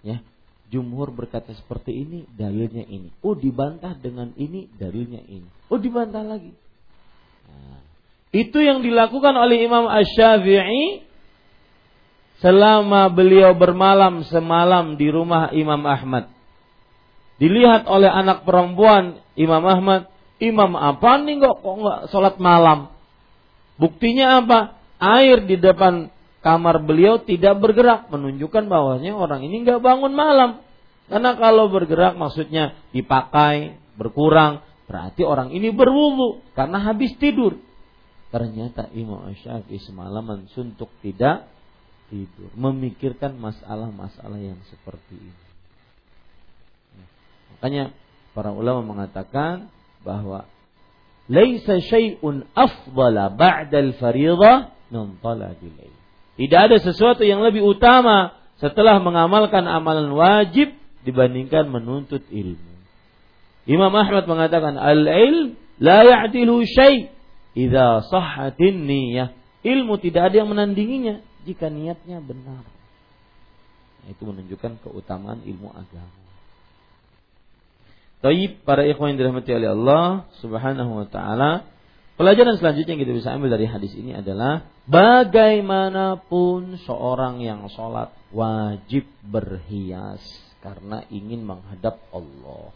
ya Jumhur berkata seperti ini, dalilnya ini. Oh dibantah dengan ini, dalilnya ini. Oh dibantah lagi. Nah, itu yang dilakukan oleh Imam Ash-Syafi'i selama beliau bermalam semalam di rumah Imam Ahmad. Dilihat oleh anak perempuan Imam Ahmad, Imam apa nih kok kok nggak sholat malam? Buktinya apa? Air di depan kamar beliau tidak bergerak menunjukkan bahwasanya orang ini nggak bangun malam karena kalau bergerak maksudnya dipakai berkurang berarti orang ini berwudu karena habis tidur ternyata Imam Syafi'i semalaman suntuk tidak tidur memikirkan masalah-masalah yang seperti ini makanya para ulama mengatakan bahwa laisa syai'un afdala ba'da al-fariidhah min talabil. Tidak ada sesuatu yang lebih utama setelah mengamalkan amalan wajib dibandingkan menuntut ilmu. Imam Ahmad mengatakan al-ilm la ya'dilu syai' idza sahhatin niyyah. Ilmu tidak ada yang menandinginya jika niatnya benar. Nah, itu menunjukkan keutamaan ilmu agama. Taib para ikhwan yang dirahmati oleh Allah Subhanahu wa taala, pelajaran selanjutnya yang kita bisa ambil dari hadis ini adalah bagaimanapun seorang yang sholat wajib berhias karena ingin menghadap Allah.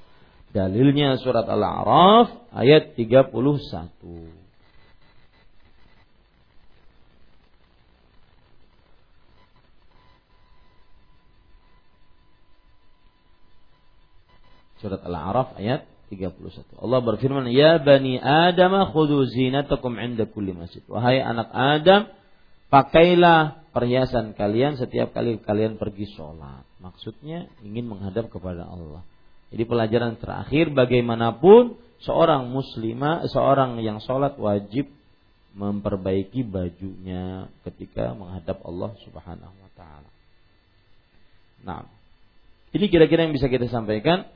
Dalilnya surat Al-A'raf ayat 31. Surat Al-A'raf ayat 31. Allah berfirman, "Ya bani Adam, khudhu zinatakum 'inda kulli masjid." Wahai anak Adam, pakailah perhiasan kalian setiap kali kalian pergi sholat. Maksudnya ingin menghadap kepada Allah. Jadi pelajaran terakhir bagaimanapun seorang muslimah, seorang yang sholat wajib memperbaiki bajunya ketika menghadap Allah Subhanahu wa taala. Nah, ini kira-kira yang bisa kita sampaikan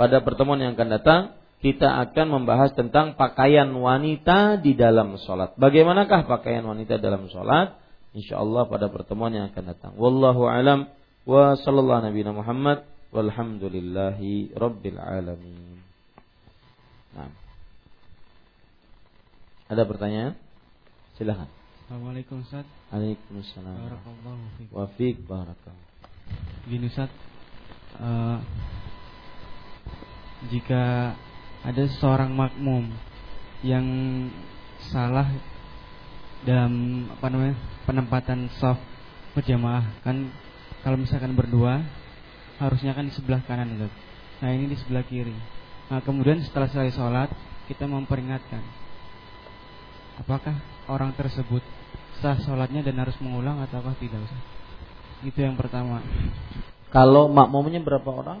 pada pertemuan yang akan datang kita akan membahas tentang pakaian wanita di dalam sholat. Bagaimanakah pakaian wanita dalam sholat? Insya Allah pada pertemuan yang akan datang. Wallahu alam wa sallallahu nabi Muhammad walhamdulillahi rabbil alamin. Nah. Ada pertanyaan? Silahkan. Assalamualaikum Ustaz. Waalaikumsalam. Barakallahu fiik. Wa fiik barakallahu. Gini Ustaz, uh, jika ada seorang makmum yang salah dalam apa namanya penempatan soft berjamaah kan kalau misalkan berdua harusnya kan di sebelah kanan Ustaz. Nah ini di sebelah kiri. Nah kemudian setelah selesai sholat kita memperingatkan apakah orang tersebut sah sholatnya dan harus mengulang ataukah tidak Ustaz? Itu yang pertama. Kalau makmumnya berapa orang?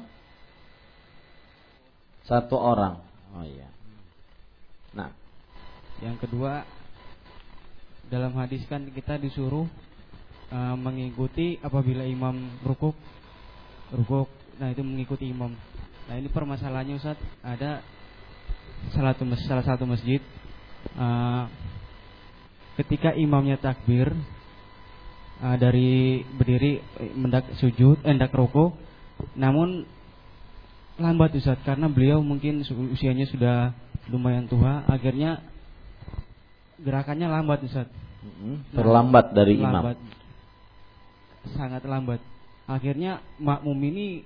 Satu orang. Oh iya. Nah, yang kedua dalam hadis kan kita disuruh uh, mengikuti apabila imam rukuk rukuk. Nah, itu mengikuti imam. Nah, ini permasalahannya Ustaz, ada salah satu salah satu masjid uh, ketika imamnya takbir uh, dari berdiri mendak sujud, hendak rukuk, namun lambat Ustaz karena beliau mungkin usianya sudah lumayan tua akhirnya gerakannya lambat Ustaz. Terlambat dari lambat. imam. Sangat lambat. Akhirnya makmum ini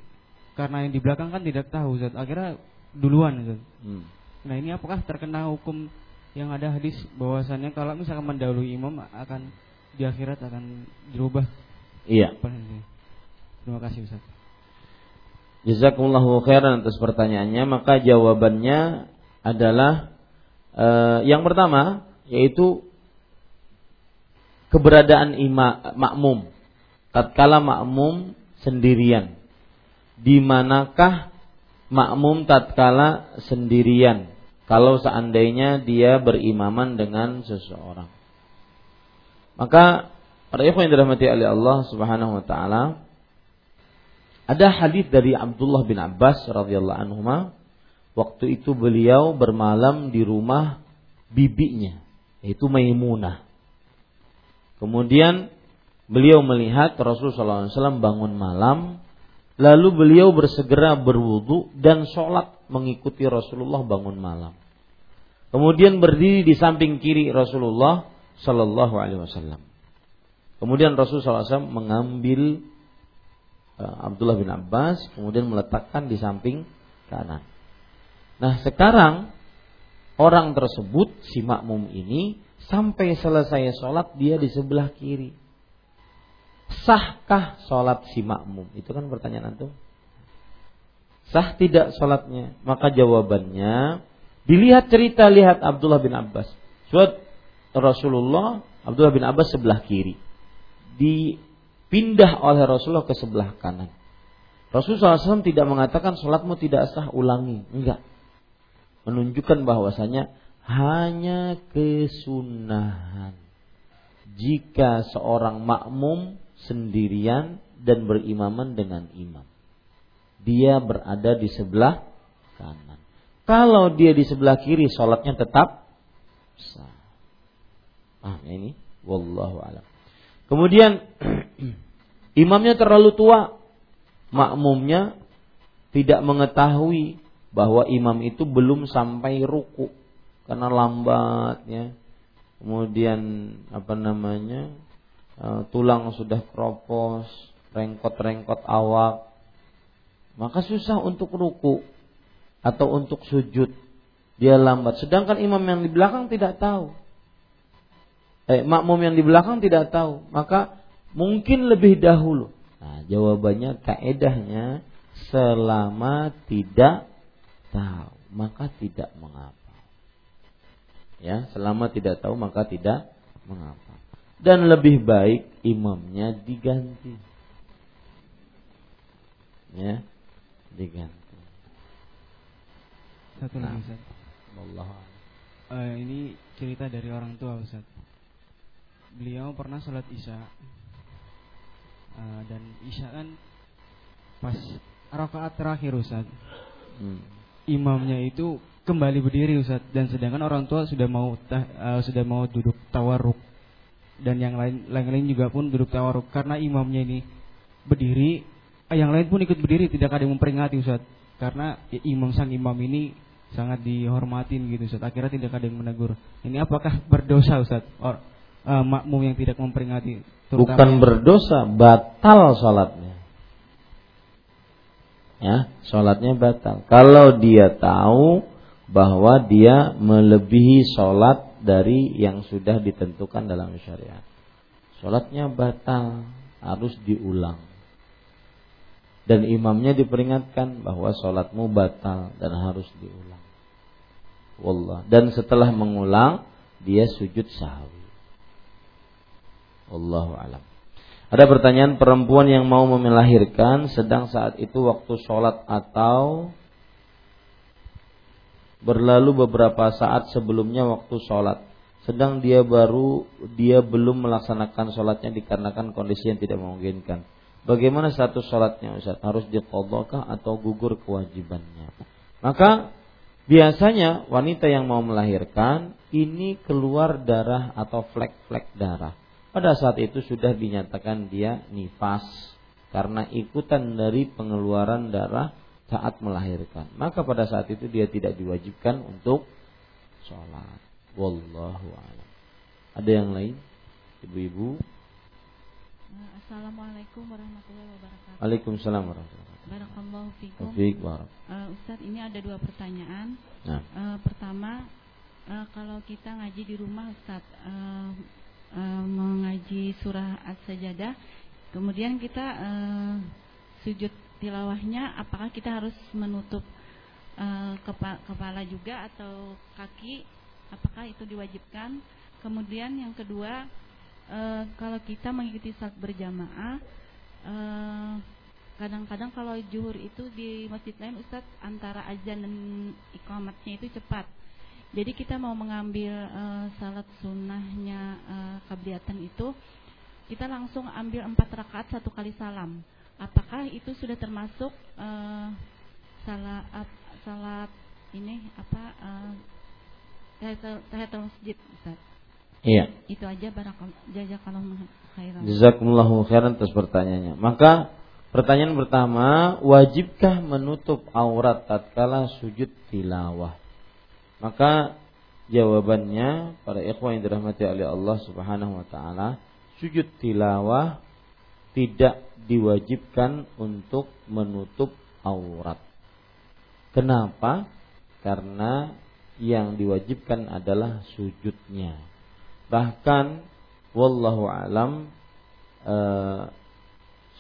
karena yang di belakang kan tidak tahu Ustaz. Akhirnya duluan Ustaz. Hmm. Nah, ini apakah terkena hukum yang ada hadis bahwasannya kalau misalkan mendahului imam akan di akhirat akan dirubah? Iya. Terima kasih Ustaz. Jazakumullahu khairan atas pertanyaannya, maka jawabannya adalah uh, yang pertama yaitu keberadaan ima, makmum. Tatkala makmum sendirian. Di manakah makmum tatkala sendirian? Kalau seandainya dia berimaman dengan seseorang. Maka para ikhwan yang dirahmati oleh Allah Subhanahu wa taala, ada hadis dari Abdullah bin Abbas radhiyallahu anhu waktu itu beliau bermalam di rumah bibinya yaitu Maimunah. Kemudian beliau melihat Rasulullah SAW bangun malam, lalu beliau bersegera berwudu dan sholat mengikuti Rasulullah bangun malam. Kemudian berdiri di samping kiri Rasulullah Sallallahu Alaihi Wasallam. Kemudian Rasulullah SAW mengambil Abdullah bin Abbas kemudian meletakkan di samping kanan. Nah, sekarang orang tersebut si makmum ini sampai selesai sholat dia di sebelah kiri. Sahkah sholat si makmum? Itu kan pertanyaan antum. Sah tidak sholatnya? Maka jawabannya dilihat cerita lihat Abdullah bin Abbas. Suat Rasulullah Abdullah bin Abbas sebelah kiri. Di pindah oleh Rasulullah ke sebelah kanan. Rasulullah SAW tidak mengatakan sholatmu tidak sah ulangi, enggak. Menunjukkan bahwasanya hanya kesunahan. Jika seorang makmum sendirian dan berimaman dengan imam. Dia berada di sebelah kanan. Kalau dia di sebelah kiri, sholatnya tetap sah. Ah, ini wallahu alam. Kemudian imamnya terlalu tua, makmumnya tidak mengetahui bahwa imam itu belum sampai ruku karena lambatnya. Kemudian apa namanya? E, tulang sudah keropos, rengkot-rengkot awak. Maka susah untuk ruku atau untuk sujud. Dia lambat. Sedangkan imam yang di belakang tidak tahu eh, makmum yang di belakang tidak tahu, maka mungkin lebih dahulu. Nah, jawabannya kaedahnya selama tidak tahu, maka tidak mengapa. Ya, selama tidak tahu maka tidak mengapa. Dan lebih baik imamnya diganti. Ya, diganti. Satu lagi, nah, Ustaz. Allah. Uh, ini cerita dari orang tua, Ustaz beliau pernah sholat isya uh, dan isya kan pas rakaat terakhir Ustaz. Hmm. imamnya itu kembali berdiri Ustaz. Dan sedangkan orang tua sudah mau uh, sudah mau duduk tawaruk dan yang lain lain lain juga pun duduk tawaruk karena imamnya ini berdiri uh, yang lain pun ikut berdiri. Tidak ada yang memperingati Ustaz. Karena ya, imam sang imam ini sangat dihormatin gitu Ustaz. Akhirnya tidak ada yang menegur. Ini apakah berdosa Ustaz? Or uh, makmum yang tidak memperingati. Bukan berdosa, batal sholatnya. Ya, sholatnya batal. Kalau dia tahu bahwa dia melebihi sholat dari yang sudah ditentukan dalam syariat. Sholatnya batal, harus diulang. Dan imamnya diperingatkan bahwa sholatmu batal dan harus diulang. Wallah. Dan setelah mengulang, dia sujud sahwi. Allahu alam. Ada pertanyaan perempuan yang mau melahirkan sedang saat itu waktu sholat atau berlalu beberapa saat sebelumnya waktu sholat. Sedang dia baru dia belum melaksanakan sholatnya dikarenakan kondisi yang tidak memungkinkan. Bagaimana status sholatnya Ustaz? Harus dikodokah atau gugur kewajibannya? Maka biasanya wanita yang mau melahirkan ini keluar darah atau flek-flek darah pada saat itu sudah dinyatakan dia nifas karena ikutan dari pengeluaran darah saat melahirkan. Maka pada saat itu dia tidak diwajibkan untuk sholat. Wallahu a'lam. Ada yang lain? Ibu-ibu? Assalamualaikum warahmatullahi wabarakatuh. Waalaikumsalam warahmatullahi wabarakatuh. Barakallahu fikum. Fik, uh, Ustaz, ini ada dua pertanyaan. Nah. Uh, pertama, uh, kalau kita ngaji di rumah Ustaz, uh, uh, mengaji surah As-Sajadah, kemudian kita uh, sujud tilawahnya, apakah kita harus menutup uh, kepa kepala juga atau kaki? Apakah itu diwajibkan? Kemudian yang kedua, uh, kalau kita mengikuti salat berjamaah, kadang-kadang uh, kalau juhur itu di masjid lain Ustadz antara azan dan ikomatnya itu cepat jadi kita mau mengambil uh, salat sunnahnya uh, kabliatan itu, kita langsung ambil empat rakaat satu kali salam. Apakah itu sudah termasuk uh, salat uh, salat ini apa uh, tahiyatul masjid Ustaz? Iya. Itu aja barakallahu khairan. Jazakumullahu khairan atas pertanyaannya. Maka pertanyaan pertama, wajibkah menutup aurat tatkala sujud tilawah? Maka jawabannya para ikhwan yang dirahmati oleh Allah Subhanahu wa taala, sujud tilawah tidak diwajibkan untuk menutup aurat. Kenapa? Karena yang diwajibkan adalah sujudnya. Bahkan wallahu alam uh,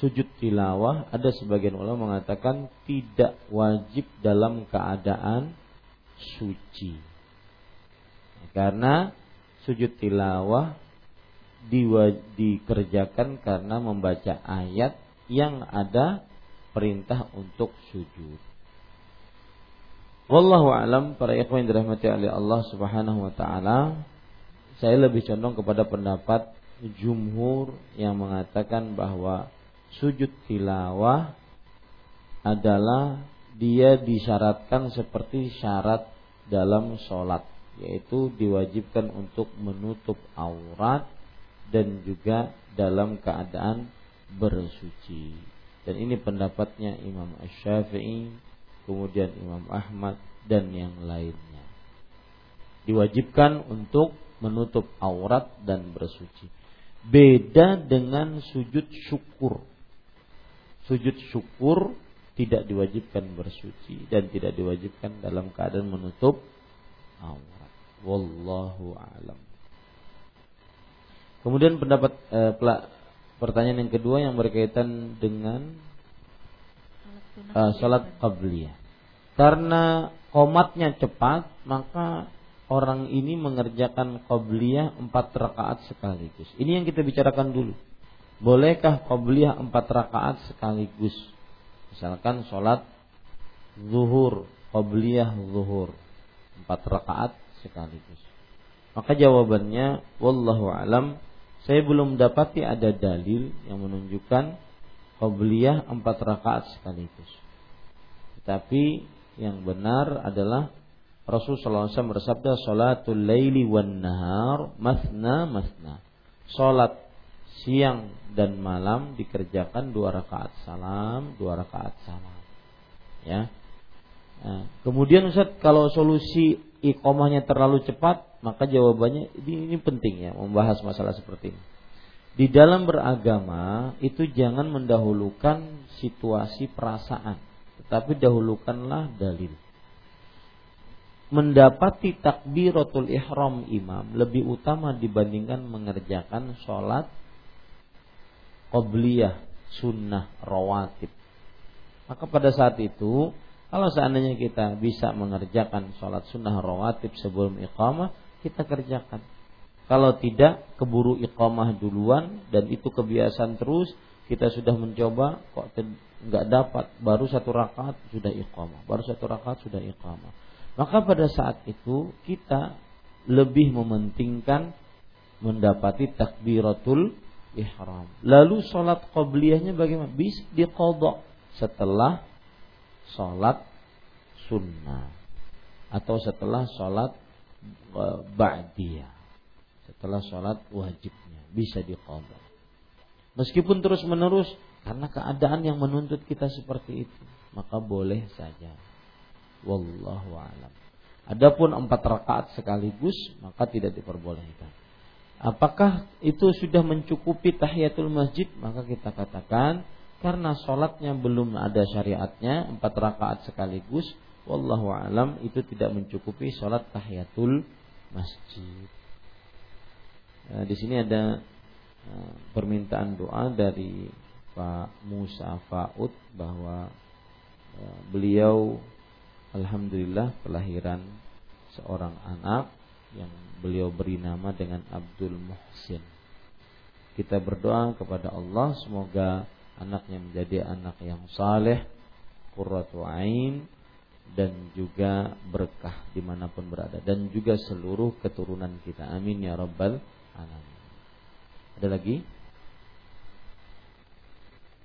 sujud tilawah ada sebagian ulama mengatakan tidak wajib dalam keadaan suci. Karena sujud tilawah dikerjakan karena membaca ayat yang ada perintah untuk sujud. Wallahu alam para ikhwan yang dirahmati oleh Allah Subhanahu wa taala, saya lebih condong kepada pendapat jumhur yang mengatakan bahwa sujud tilawah adalah dia disyaratkan seperti syarat dalam sholat yaitu diwajibkan untuk menutup aurat dan juga dalam keadaan bersuci dan ini pendapatnya Imam Ash-Syafi'i kemudian Imam Ahmad dan yang lainnya. Diwajibkan untuk menutup aurat dan bersuci. Beda dengan sujud syukur. Sujud syukur tidak diwajibkan bersuci dan tidak diwajibkan dalam keadaan menutup aurat. Wallahu alam. Kemudian pendapat eh, pertanyaan yang kedua yang berkaitan dengan uh, salat qabliyah. Karena komatnya cepat, maka orang ini mengerjakan qabliyah empat rakaat sekaligus. Ini yang kita bicarakan dulu. Bolehkah qabliyah empat rakaat sekaligus? Misalkan sholat zuhur, qabliyah zuhur empat rakaat sekaligus. Maka jawabannya, wallahu alam, saya belum dapati ada dalil yang menunjukkan qabliyah empat rakaat sekaligus. Tetapi yang benar adalah Rasulullah SAW bersabda Salatul laili wan nahar masna masna Salat siang dan malam dikerjakan dua rakaat salam Dua rakaat salam. Ya. Nah, Kemudian Ustaz kalau solusi ikomahnya terlalu cepat Maka jawabannya ini, ini penting ya Membahas masalah seperti ini. Di dalam beragama itu jangan mendahulukan situasi perasaan, tetapi dahulukanlah dalil. Mendapati takbiratul ihram imam lebih utama dibandingkan mengerjakan sholat qobliyah sunnah rawatib. Maka pada saat itu kalau seandainya kita bisa mengerjakan sholat sunnah rawatib sebelum iqamah, kita kerjakan. Kalau tidak keburu iqamah duluan dan itu kebiasaan terus kita sudah mencoba kok nggak dapat baru satu rakaat sudah iqamah baru satu rakaat sudah iqamah maka pada saat itu kita lebih mementingkan mendapati takbiratul ihram lalu sholat qabliyahnya bagaimana bisa diqadha setelah sholat sunnah atau setelah sholat eh, ba'diyah setelah sholat wajibnya bisa diqadha. Meskipun terus menerus karena keadaan yang menuntut kita seperti itu, maka boleh saja. Wallahu alam. Adapun empat rakaat sekaligus maka tidak diperbolehkan. Apakah itu sudah mencukupi tahiyatul masjid? Maka kita katakan karena sholatnya belum ada syariatnya empat rakaat sekaligus. Wallahu alam itu tidak mencukupi sholat tahiyatul masjid. Eh, di sini ada eh, permintaan doa dari Pak Musa Faud bahwa eh, beliau alhamdulillah kelahiran seorang anak yang beliau beri nama dengan Abdul Muhsin. Kita berdoa kepada Allah semoga anaknya menjadi anak yang saleh, qurratu ain dan juga berkah di mana pun berada dan juga seluruh keturunan kita. Amin ya rabbal alamin. Ada lagi?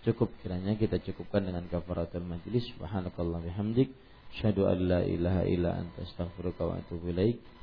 Cukup kiranya kita cukupkan dengan kafaratul majlis. Subhanakallah bihamdik. Asyhadu an la ilaha illa anta astaghfiruka wa atubu ilaik.